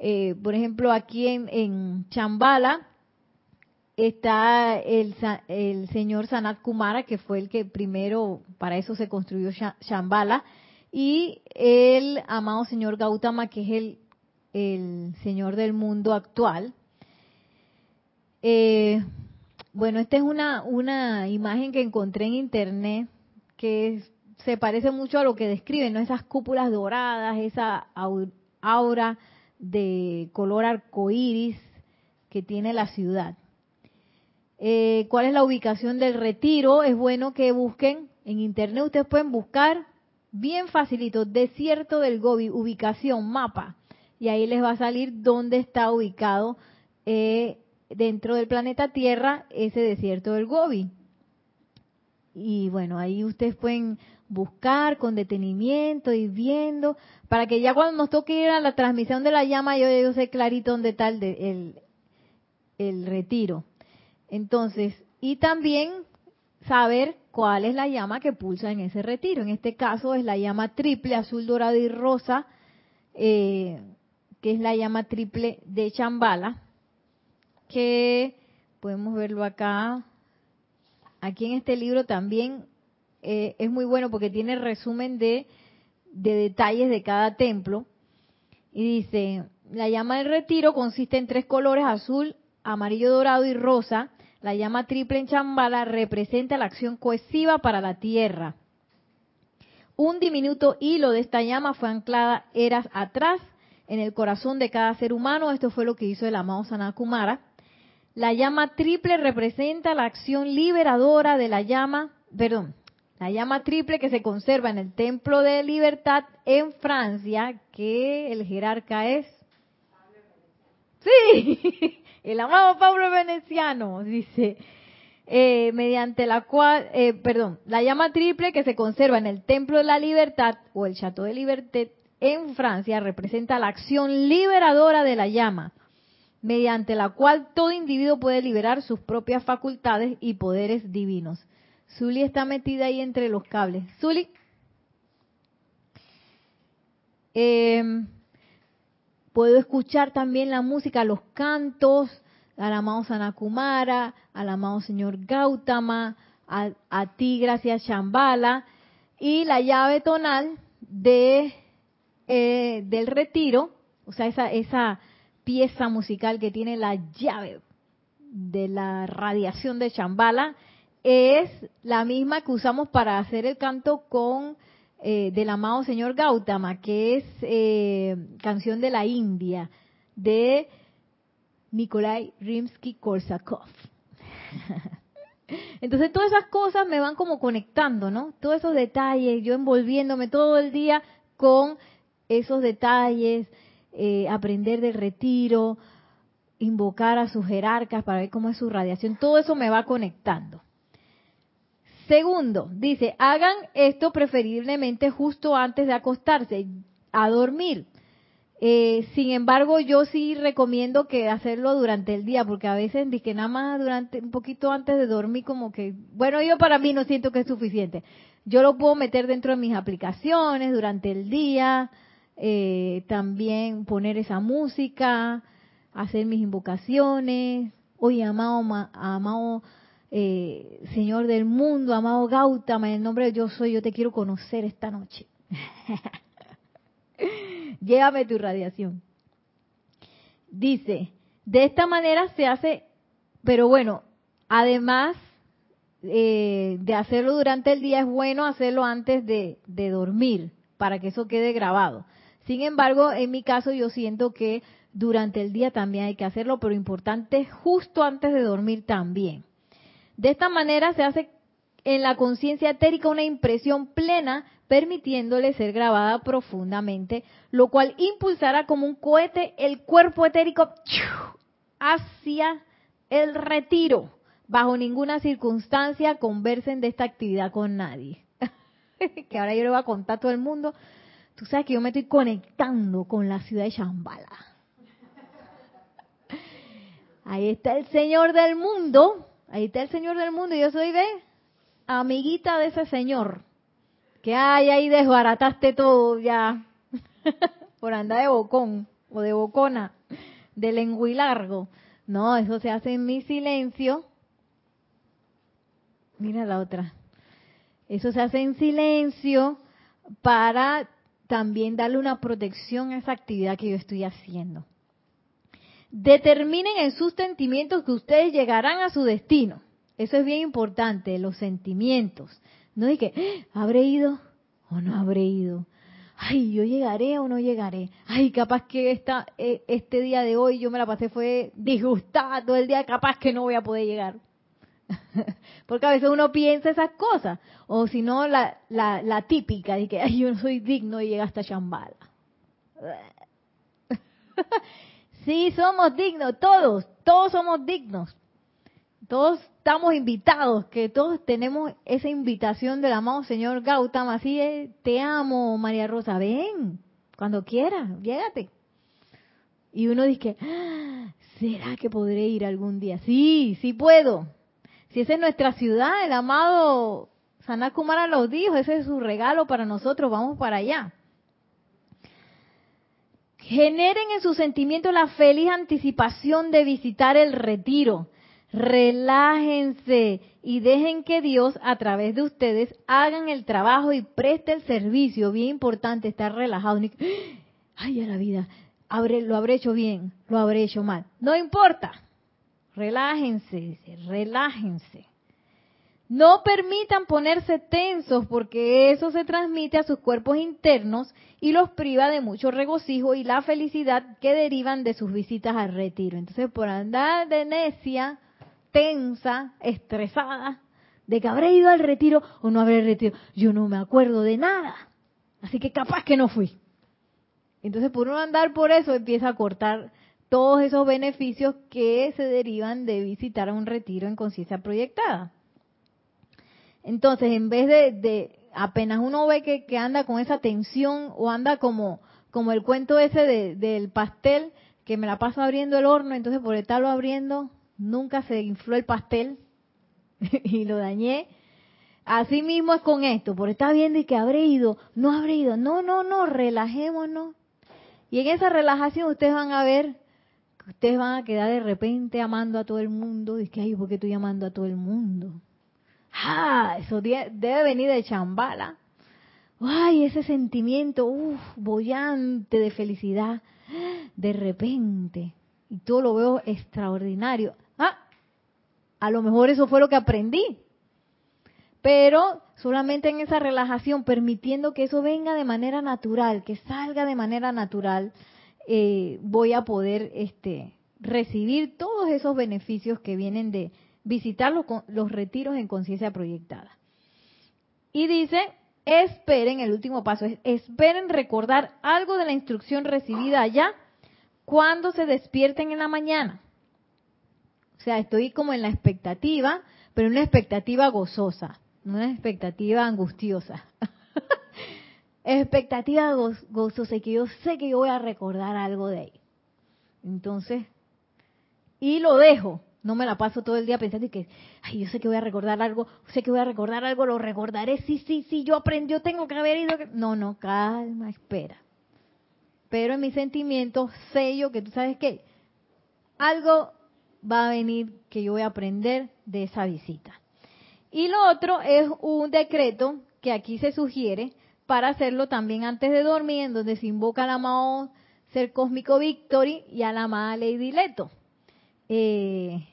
eh, por ejemplo, aquí en, en Chambala está el, señor Sanat Kumara, que fue el que primero, para eso se construyó Chambala, y el amado señor Gautama, que es el Señor del mundo actual. Eh, bueno, esta es una, una imagen que encontré en internet que se parece mucho a lo que describen, ¿no? Esas cúpulas doradas, esa aura de color arcoíris que tiene la ciudad. Eh, ¿Cuál es la ubicación del retiro? Es bueno que busquen en internet, ustedes pueden buscar bien facilito, desierto del Gobi, ubicación, mapa y ahí les va a salir dónde está ubicado eh, dentro del planeta Tierra ese desierto del Gobi. Y bueno, ahí ustedes pueden buscar con detenimiento y viendo, para que ya cuando nos toque ir a la transmisión de la llama, yo, yo sé clarito dónde está el, el, el retiro. Entonces, y también saber cuál es la llama que pulsa en ese retiro. En este caso es la llama triple, azul, dorado y rosa, eh, que es la llama triple de Chambala, que podemos verlo acá. Aquí en este libro también eh, es muy bueno porque tiene resumen de, de detalles de cada templo. Y dice, la llama del retiro consiste en tres colores, azul, amarillo dorado y rosa. La llama triple en Chambala representa la acción cohesiva para la tierra. Un diminuto hilo de esta llama fue anclada eras atrás en el corazón de cada ser humano. Esto fue lo que hizo el amado Sanakumara. La llama triple representa la acción liberadora de la llama, perdón, la llama triple que se conserva en el Templo de Libertad en Francia, que el jerarca es... Sí, el amado Pablo Veneciano, dice, eh, mediante la cual, eh, perdón, la llama triple que se conserva en el Templo de la Libertad o el Chateau de Liberté en Francia representa la acción liberadora de la llama, mediante la cual todo individuo puede liberar sus propias facultades y poderes divinos. Zuli está metida ahí entre los cables. Zuli. Em, puedo escuchar también la música, los cantos, al amado Sanakumara, al amado señor Gautama, a, ti, gracias Shambhala, y la llave tonal de eh, del retiro, o sea, esa, esa pieza musical que tiene la llave de la radiación de Shambhala, es la misma que usamos para hacer el canto con eh, del amado señor Gautama, que es eh, canción de la India, de Nikolai Rimsky-Korsakov. <laughs> Entonces todas esas cosas me van como conectando, ¿no? Todos esos detalles, yo envolviéndome todo el día con esos detalles, eh, aprender del retiro, invocar a sus jerarcas para ver cómo es su radiación, todo eso me va conectando. Segundo, dice, hagan esto preferiblemente justo antes de acostarse, a dormir. Eh, sin embargo, yo sí recomiendo que hacerlo durante el día, porque a veces que nada más durante un poquito antes de dormir, como que, bueno, yo para mí no siento que es suficiente. Yo lo puedo meter dentro de mis aplicaciones durante el día, eh, también poner esa música, hacer mis invocaciones. Oye, amado, amado eh, Señor del mundo, amado Gautama, en el nombre de yo soy, yo te quiero conocer esta noche. <laughs> Llévame tu radiación. Dice, de esta manera se hace, pero bueno, además eh, de hacerlo durante el día, es bueno hacerlo antes de, de dormir, para que eso quede grabado. Sin embargo, en mi caso yo siento que durante el día también hay que hacerlo, pero importante justo antes de dormir también. De esta manera se hace en la conciencia etérica una impresión plena, permitiéndole ser grabada profundamente, lo cual impulsará como un cohete el cuerpo etérico hacia el retiro. Bajo ninguna circunstancia conversen de esta actividad con nadie. <laughs> que ahora yo le voy a contar a todo el mundo. Tú sabes que yo me estoy conectando con la ciudad de Shambhala. Ahí está el Señor del mundo Ahí está el Señor del mundo y yo soy de amiguita de ese Señor. Que ay, ahí desbarataste todo ya. <laughs> Por andar de bocón o de bocona, de lenguilargo. No, eso se hace en mi silencio. Mira la otra. Eso se hace en silencio para también darle una protección a esa actividad que yo estoy haciendo. Determinen en sus sentimientos que ustedes llegarán a su destino. Eso es bien importante, los sentimientos. No es que, ah, ¿habré ido o no habré ido? Ay, yo llegaré o no llegaré. Ay, capaz que esta, eh, este día de hoy yo me la pasé fue disgustada todo el día, capaz que no voy a poder llegar. <laughs> Porque a veces uno piensa esas cosas. O si no, la, la, la típica de que ay, yo no soy digno de llegar hasta Shambhala. <laughs> <laughs> Sí, somos dignos, todos, todos somos dignos. Todos estamos invitados, que todos tenemos esa invitación del amado Señor Gautama. Así es, te amo, María Rosa, ven, cuando quieras, llégate. Y uno dice, ah, ¿será que podré ir algún día? Sí, sí puedo. Si esa es nuestra ciudad, el amado Sanakumara lo dijo, ese es su regalo para nosotros, vamos para allá. Generen en su sentimiento la feliz anticipación de visitar el retiro. Relájense y dejen que Dios a través de ustedes hagan el trabajo y preste el servicio. Bien importante estar relajado. <gasps> Ay, a la vida, lo habré hecho bien, lo habré hecho mal. No importa. Relájense, relájense. No permitan ponerse tensos porque eso se transmite a sus cuerpos internos y los priva de mucho regocijo y la felicidad que derivan de sus visitas al retiro. Entonces, por andar de necia, tensa, estresada, de que habré ido al retiro o no habré retiro, yo no me acuerdo de nada. Así que capaz que no fui. Entonces, por no andar por eso, empieza a cortar todos esos beneficios que se derivan de visitar a un retiro en conciencia proyectada. Entonces, en vez de, apenas uno ve que, anda con esa tensión o anda como, como el cuento ese del pastel, que me la paso abriendo el horno, entonces por estarlo abriendo, nunca se infló el pastel <laughs> y lo dañé. Así mismo es con esto, por estar viendo y que habré ido, no habré ido, no, no, no, relajémonos. Y en esa relajación ustedes van a ver que ustedes van a quedar de repente amando a todo el mundo. Y que, ay, ¿por qué estoy amando a todo el mundo? ¡Ah! Eso debe venir de chambala. ¡Ay! Ese sentimiento, uff, bollante de felicidad. De repente. Y todo lo veo extraordinario. ¡Ah! A lo mejor eso fue lo que aprendí. Pero solamente en esa relajación, permitiendo que eso venga de manera natural, que salga de manera natural, eh, voy a poder este, recibir todos esos beneficios que vienen de, visitar los, retiros en conciencia proyectada. Y dice, esperen, el último paso es, esperen recordar algo de la instrucción recibida allá cuando se despierten en la mañana. O sea, estoy como en la expectativa, pero una expectativa gozosa, no una expectativa angustiosa. <laughs> expectativa gozosa y que yo sé que yo voy a recordar algo de ahí. Entonces, y lo dejo, no me la paso todo el día pensando que, ay, yo sé que voy a recordar algo, sé que voy a recordar algo, lo recordaré, sí, sí, sí, yo aprendí, yo tengo que haber ido. No, no, calma, espera. Pero en mis sentimientos sé yo que tú sabes que algo va a venir que yo voy a aprender de esa visita. Y lo otro es un decreto que aquí se sugiere para hacerlo también antes de dormir, en donde se invoca al amado ser cósmico Victory y a la amada Lady Leto. Eh,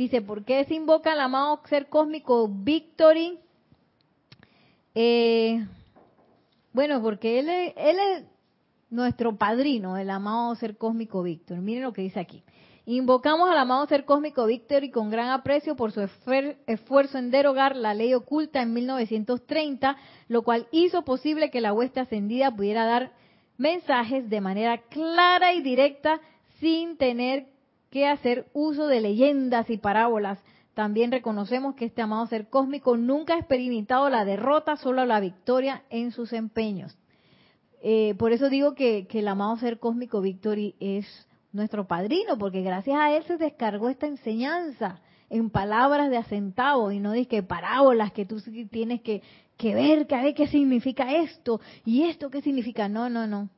Dice, ¿por qué se invoca al amado ser cósmico Victory? Eh, bueno, porque él es, él es nuestro padrino, el amado ser cósmico Víctor. Miren lo que dice aquí. Invocamos al amado ser cósmico Víctor y con gran aprecio por su esfuerzo en derogar la ley oculta en 1930, lo cual hizo posible que la hueste ascendida pudiera dar mensajes de manera clara y directa sin tener que hacer uso de leyendas y parábolas. También reconocemos que este amado ser cósmico nunca ha experimentado la derrota, solo la victoria en sus empeños. Eh, por eso digo que, el amado ser cósmico Victory es nuestro padrino, porque gracias a él se descargó esta enseñanza en palabras de acentavo y no que parábolas que tú tienes que, que ver, que a ver qué significa esto y esto qué significa. No, no, no.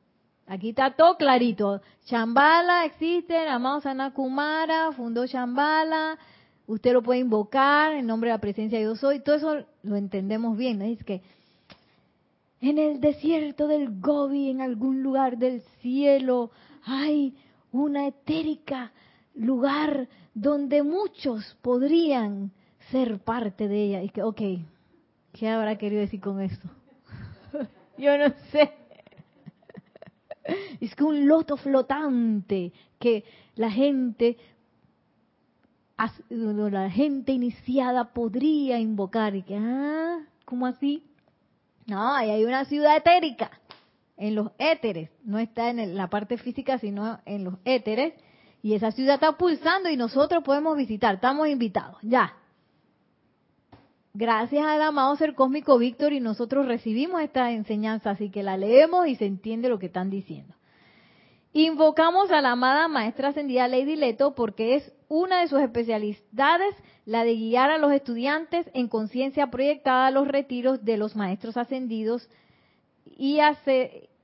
Aquí está todo clarito. Chambala existe, amado Sanakumara fundó Chambala. Usted lo puede invocar en nombre de la presencia de yo soy. Todo eso lo entendemos bien. Es que en el desierto del Gobi, en algún lugar del cielo, hay una etérica lugar donde muchos podrían ser parte de ella. Y que, ok, ¿qué habrá querido decir con esto? <laughs> Yo no sé. Es que un loto flotante que la gente, la gente iniciada podría invocar. Y que, ah, ¿cómo así? No, hay una ciudad etérica en los éteres. No está en la parte física, sino en los éteres. Y esa ciudad está pulsando y nosotros podemos visitar. Estamos invitados. Ya gracias al amado ser cósmico Víctor y nosotros recibimos esta enseñanza, así que la leemos y se entiende lo que están diciendo. Invocamos a la amada maestra ascendida Lady Leto porque es una de sus especialidades la de guiar a los estudiantes en conciencia proyectada a los retiros de los maestros ascendidos y,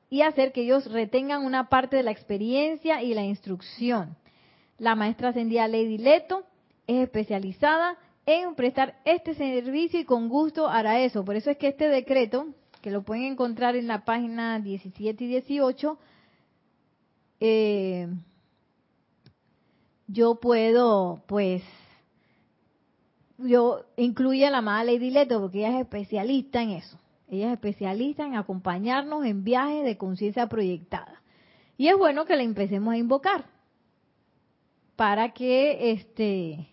y hacer que ellos retengan una parte de la experiencia y la instrucción. La maestra ascendida Lady Leto es especializada en prestar este servicio y con gusto hará eso. Por eso es que este decreto, que lo pueden encontrar en la página 17 y 18, eh, yo puedo, pues, yo incluye a la amada Lady Leto porque ella es especialista en eso. Ella es especialista en acompañarnos en viajes de conciencia proyectada. Y es bueno que la empecemos a invocar para que este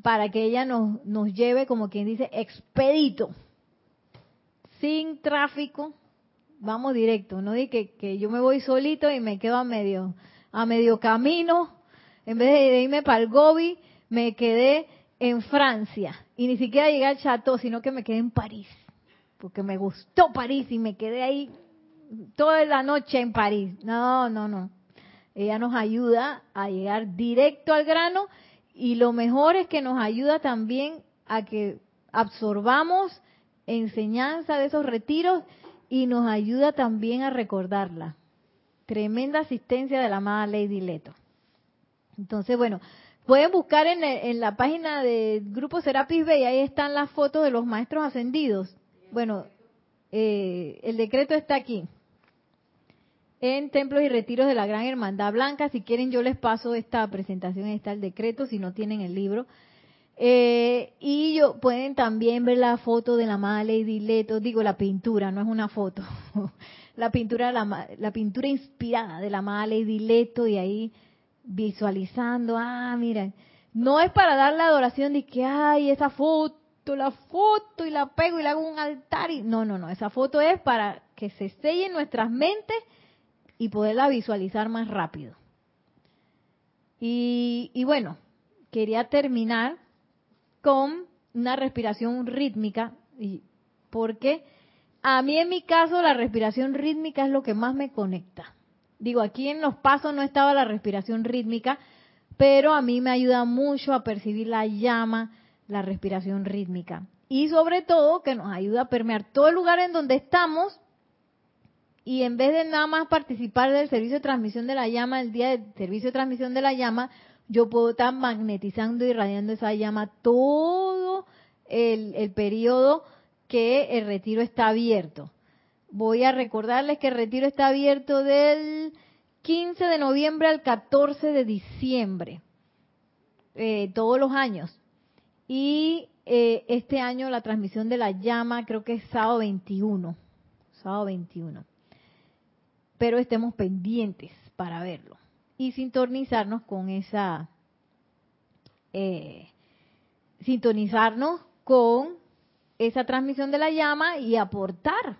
para que ella nos, nos lleve, como quien dice, expedito, sin tráfico, vamos directo, no de que, que yo me voy solito y me quedo a medio, a medio camino, en vez de irme para el Gobi, me quedé en Francia. Y ni siquiera llegué al Chateau, sino que me quedé en París, porque me gustó París y me quedé ahí toda la noche en París. No, no, no. Ella nos ayuda a llegar directo al grano y lo mejor es que nos ayuda también a que absorbamos enseñanza de esos retiros y nos ayuda también a recordarla. Tremenda asistencia de la amada Lady Leto. Entonces, bueno, pueden buscar en, la página del Grupo Serapis Bay, ahí están las fotos de los maestros ascendidos. Bueno, eh, el decreto está aquí en templos y retiros de la Gran Hermandad Blanca. Si quieren, yo les paso esta presentación, está el decreto, si no tienen el libro. Eh, y yo, pueden también ver la foto de la amada Lady Leto, digo la pintura, no es una foto, <laughs> la pintura, la, la pintura inspirada de la amada Lady Leto y ahí visualizando, ah, miren, no es para dar la adoración de que, ay, esa foto, la foto y la pego y le hago un altar y no, no, no, esa foto es para que se sellen nuestras mentes y poderla visualizar más rápido. Y, bueno, quería terminar con una respiración rítmica, porque a mí en mi caso la respiración rítmica es lo que más me conecta. Digo, aquí en los pasos no estaba la respiración rítmica, pero a mí me ayuda mucho a percibir la llama, la respiración rítmica. Y sobre todo que nos ayuda a permear todo el lugar en donde estamos y en vez de nada más participar del servicio de transmisión de la llama, el día del servicio de transmisión de la llama, yo puedo estar magnetizando y irradiando esa llama todo el, el periodo que el retiro está abierto. Voy a recordarles que el retiro está abierto del 15 de noviembre al 14 de diciembre, eh, todos los años. Y eh, este año la transmisión de la llama creo que es sábado 21, sábado 21 pero estemos pendientes para verlo y sintonizarnos con esa, eh, sintonizarnos con esa transmisión de la llama y aportar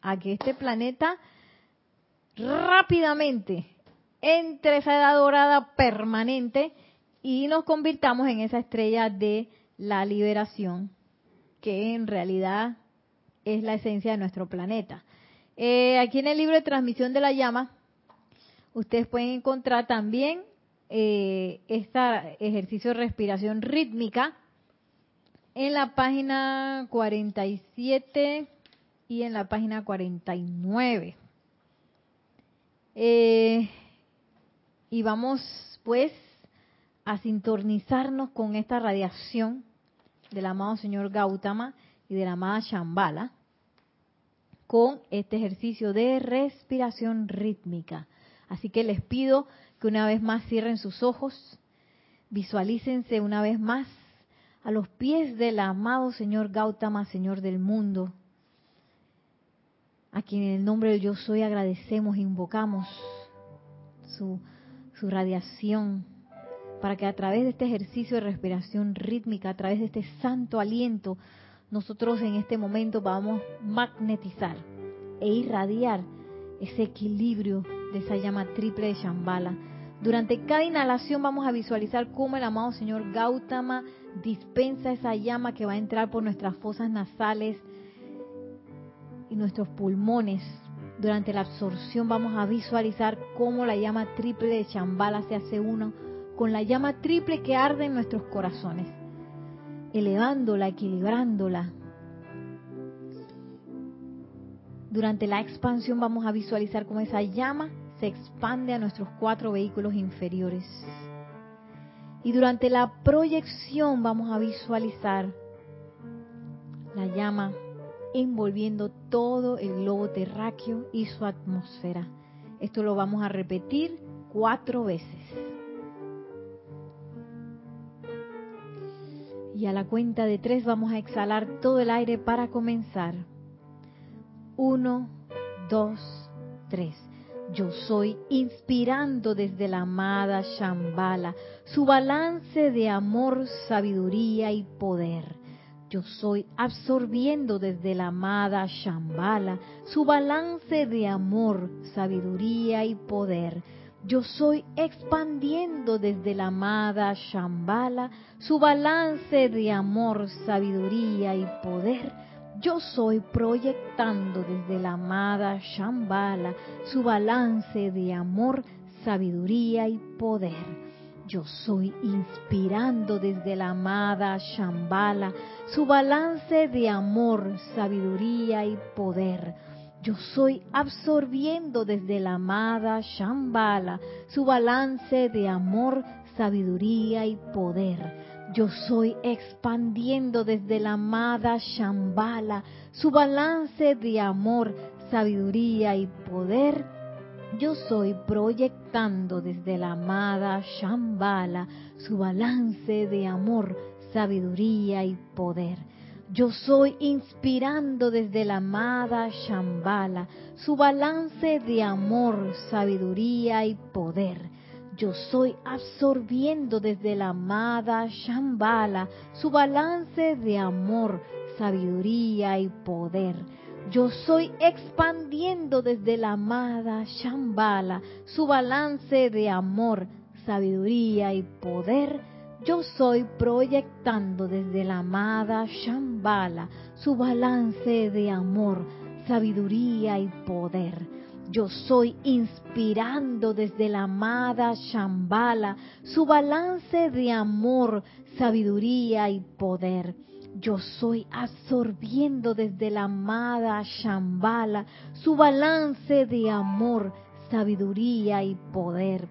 a que este planeta rápidamente entre esa edad dorada permanente y nos convirtamos en esa estrella de la liberación que en realidad es la esencia de nuestro planeta. Eh, aquí en el libro de transmisión de la llama, ustedes pueden encontrar también eh, este ejercicio de respiración rítmica en la página 47 y en la página 49. Eh, y vamos pues a sintonizarnos con esta radiación del amado señor Gautama y de la amada Shambhala con este ejercicio de respiración rítmica. Así que les pido que una vez más cierren sus ojos, visualícense una vez más a los pies del amado Señor Gautama, Señor del mundo, a quien en el nombre del Yo Soy agradecemos, invocamos su, su radiación, para que a través de este ejercicio de respiración rítmica, a través de este santo aliento, nosotros en este momento vamos a magnetizar e irradiar ese equilibrio de esa llama triple de Shambhala. Durante cada inhalación vamos a visualizar cómo el amado Señor Gautama dispensa esa llama que va a entrar por nuestras fosas nasales y nuestros pulmones. Durante la absorción vamos a visualizar cómo la llama triple de Shambhala se hace uno con la llama triple que arde en nuestros corazones elevándola, equilibrándola. Durante la expansión vamos a visualizar cómo esa llama se expande a nuestros cuatro vehículos inferiores. Y durante la proyección vamos a visualizar la llama envolviendo todo el globo terráqueo y su atmósfera. Esto lo vamos a repetir cuatro veces. Y a la cuenta de tres vamos a exhalar todo el aire para comenzar. Uno, dos, tres. Yo soy inspirando desde la amada Shambhala su balance de amor, sabiduría y poder. Yo soy absorbiendo desde la amada Shambhala su balance de amor, sabiduría y poder. Yo soy expandiendo desde la amada Shambhala su balance de amor, sabiduría y poder yo soy proyectando desde la amada Shambhala su balance de amor, sabiduría y poder. Yo soy inspirando desde la amada Shambhala su balance de amor, sabiduría y poder. Yo soy absorbiendo desde la amada Shambhala su balance de amor, sabiduría y poder yo soy expandiendo desde la amada Shambhala su balance de amor, sabiduría y poder. Yo soy proyectando desde la amada Shambhala su balance de amor, sabiduría y poder. Yo soy inspirando desde la amada Shambhala su balance de amor, sabiduría y poder yo soy absorbiendo desde la amada Shambhala su balance de amor, sabiduría y poder. Yo soy expandiendo desde la amada Shambhala su balance de amor, sabiduría y poder. Yo soy proyectando desde la amada Shambhala su balance de amor, sabiduría y poder yo soy inspirando desde la amada Shambhala su balance de amor, sabiduría y poder. Yo soy absorbiendo desde la amada Shambhala su balance de amor, sabiduría y poder.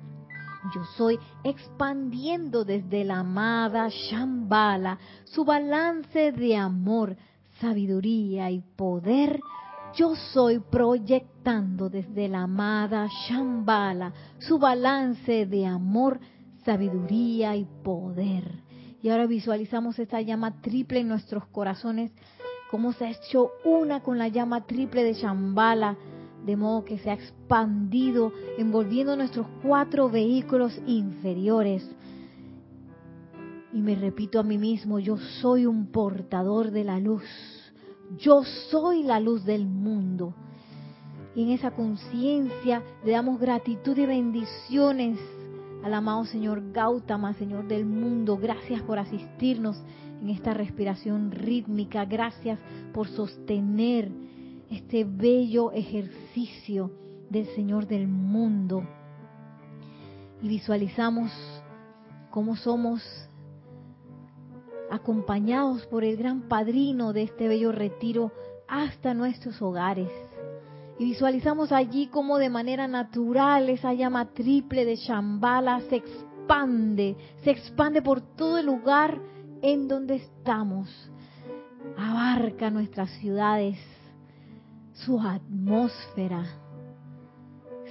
Yo soy expandiendo desde la amada Shambhala su balance de amor, sabiduría y poder yo soy proyectando desde la amada Shambhala su balance de amor, sabiduría y poder. Y ahora visualizamos esta llama triple en nuestros corazones, como se ha hecho una con la llama triple de Shambhala, de modo que se ha expandido, envolviendo nuestros cuatro vehículos inferiores. Y me repito a mí mismo, yo soy un portador de la luz yo soy la luz del mundo. Y en esa conciencia le damos gratitud y bendiciones al amado Señor Gautama, Señor del mundo. Gracias por asistirnos en esta respiración rítmica. Gracias por sostener este bello ejercicio del Señor del mundo. Y visualizamos cómo somos acompañados por el gran padrino de este bello retiro hasta nuestros hogares. Y visualizamos allí como de manera natural esa llama triple de Shambhala se expande, se expande por todo el lugar en donde estamos. Abarca nuestras ciudades, su atmósfera.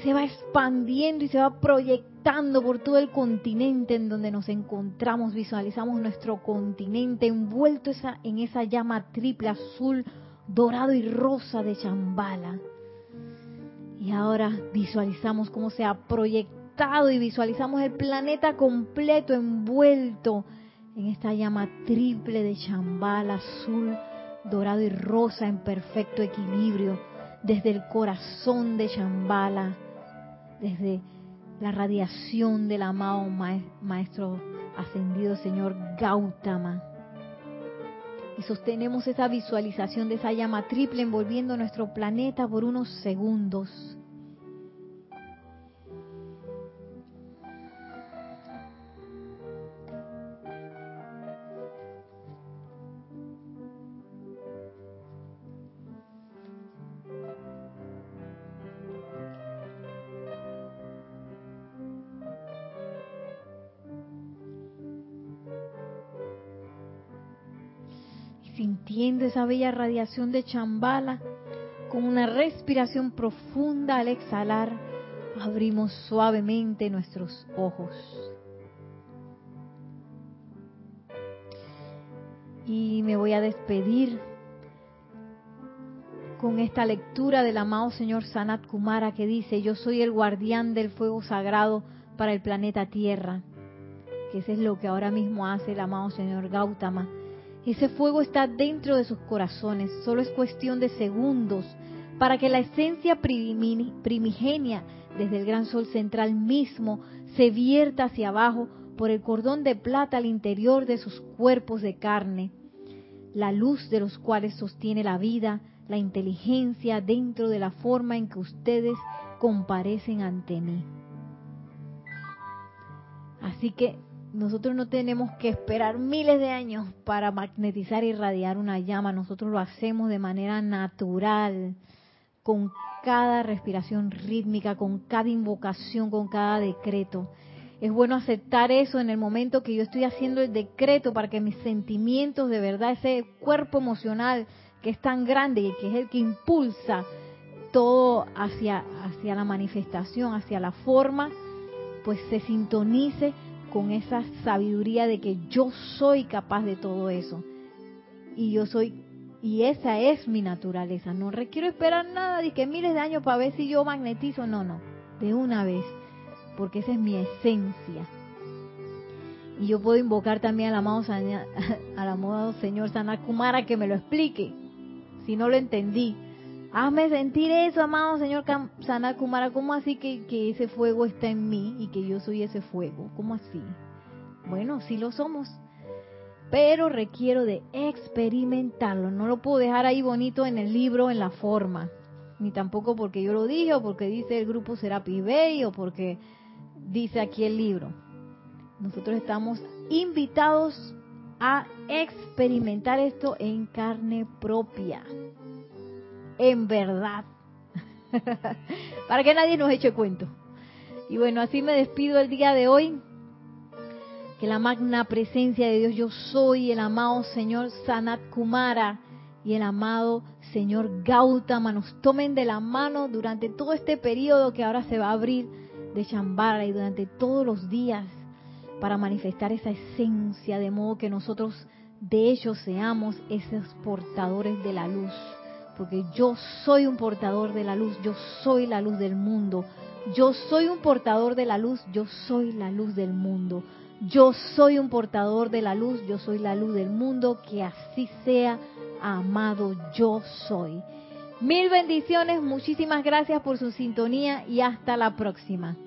Se va expandiendo y se va proyectando por todo el continente en donde nos encontramos, visualizamos nuestro continente envuelto en esa llama triple azul, dorado y rosa de Chambala. Y ahora visualizamos cómo se ha proyectado y visualizamos el planeta completo envuelto en esta llama triple de Chambala azul, dorado y rosa en perfecto equilibrio desde el corazón de Chambala, desde la radiación del amado Maestro Ascendido Señor Gautama. Y sostenemos esa visualización de esa llama triple envolviendo nuestro planeta por unos segundos. Sintiendo esa bella radiación de chambala, con una respiración profunda al exhalar, abrimos suavemente nuestros ojos. Y me voy a despedir con esta lectura del amado señor Sanat Kumara que dice, yo soy el guardián del fuego sagrado para el planeta Tierra, que eso es lo que ahora mismo hace el amado señor Gautama. Ese fuego está dentro de sus corazones, solo es cuestión de segundos para que la esencia primigenia desde el gran sol central mismo se vierta hacia abajo por el cordón de plata al interior de sus cuerpos de carne la luz de los cuales sostiene la vida, la inteligencia dentro de la forma en que ustedes comparecen ante mí. Así que nosotros no tenemos que esperar miles de años para magnetizar y irradiar una llama, nosotros lo hacemos de manera natural, con cada respiración rítmica, con cada invocación, con cada decreto. Es bueno aceptar eso en el momento que yo estoy haciendo el decreto para que mis sentimientos de verdad, ese cuerpo emocional que es tan grande y que es el que impulsa todo hacia, hacia la manifestación, hacia la forma, pues se sintonice con esa sabiduría de que yo soy capaz de todo eso. Y yo soy, y esa es mi naturaleza. No requiero esperar nada de que miles de años para ver si yo magnetizo. No, no. De una vez porque esa es mi esencia. Y yo puedo invocar también al amado, <laughs> al amado Señor Sanat Kumara que me lo explique, si no lo entendí. Hazme sentir eso, amado Señor Sanat Kumara. ¿Cómo así que, que ese fuego está en mí y que yo soy ese fuego? ¿Cómo así? Bueno, sí lo somos, pero requiero de experimentarlo. No lo puedo dejar ahí bonito en el libro, en la forma. Ni tampoco porque yo lo dije o porque dice el grupo Serapi Bay o porque dice aquí el libro. Nosotros estamos invitados a experimentar esto en carne propia, en verdad, <laughs> para que nadie nos eche cuento. Y bueno, así me despido el día de hoy. Que la magna presencia de Dios, yo soy el amado Señor Sanat Kumara y el amado Señor Gautama nos tomen de la mano durante todo este periodo que ahora se va a abrir de Shambhala y durante todos los días para manifestar esa esencia de modo que nosotros de ellos seamos esos portadores de la luz. Porque yo soy un portador de la luz, yo soy la luz del mundo. Yo soy un portador de la luz, yo soy la luz del mundo. Yo soy un portador de la luz, yo soy la luz del mundo, que así sea, amado, yo soy. Mil bendiciones, muchísimas gracias por su sintonía y hasta la próxima.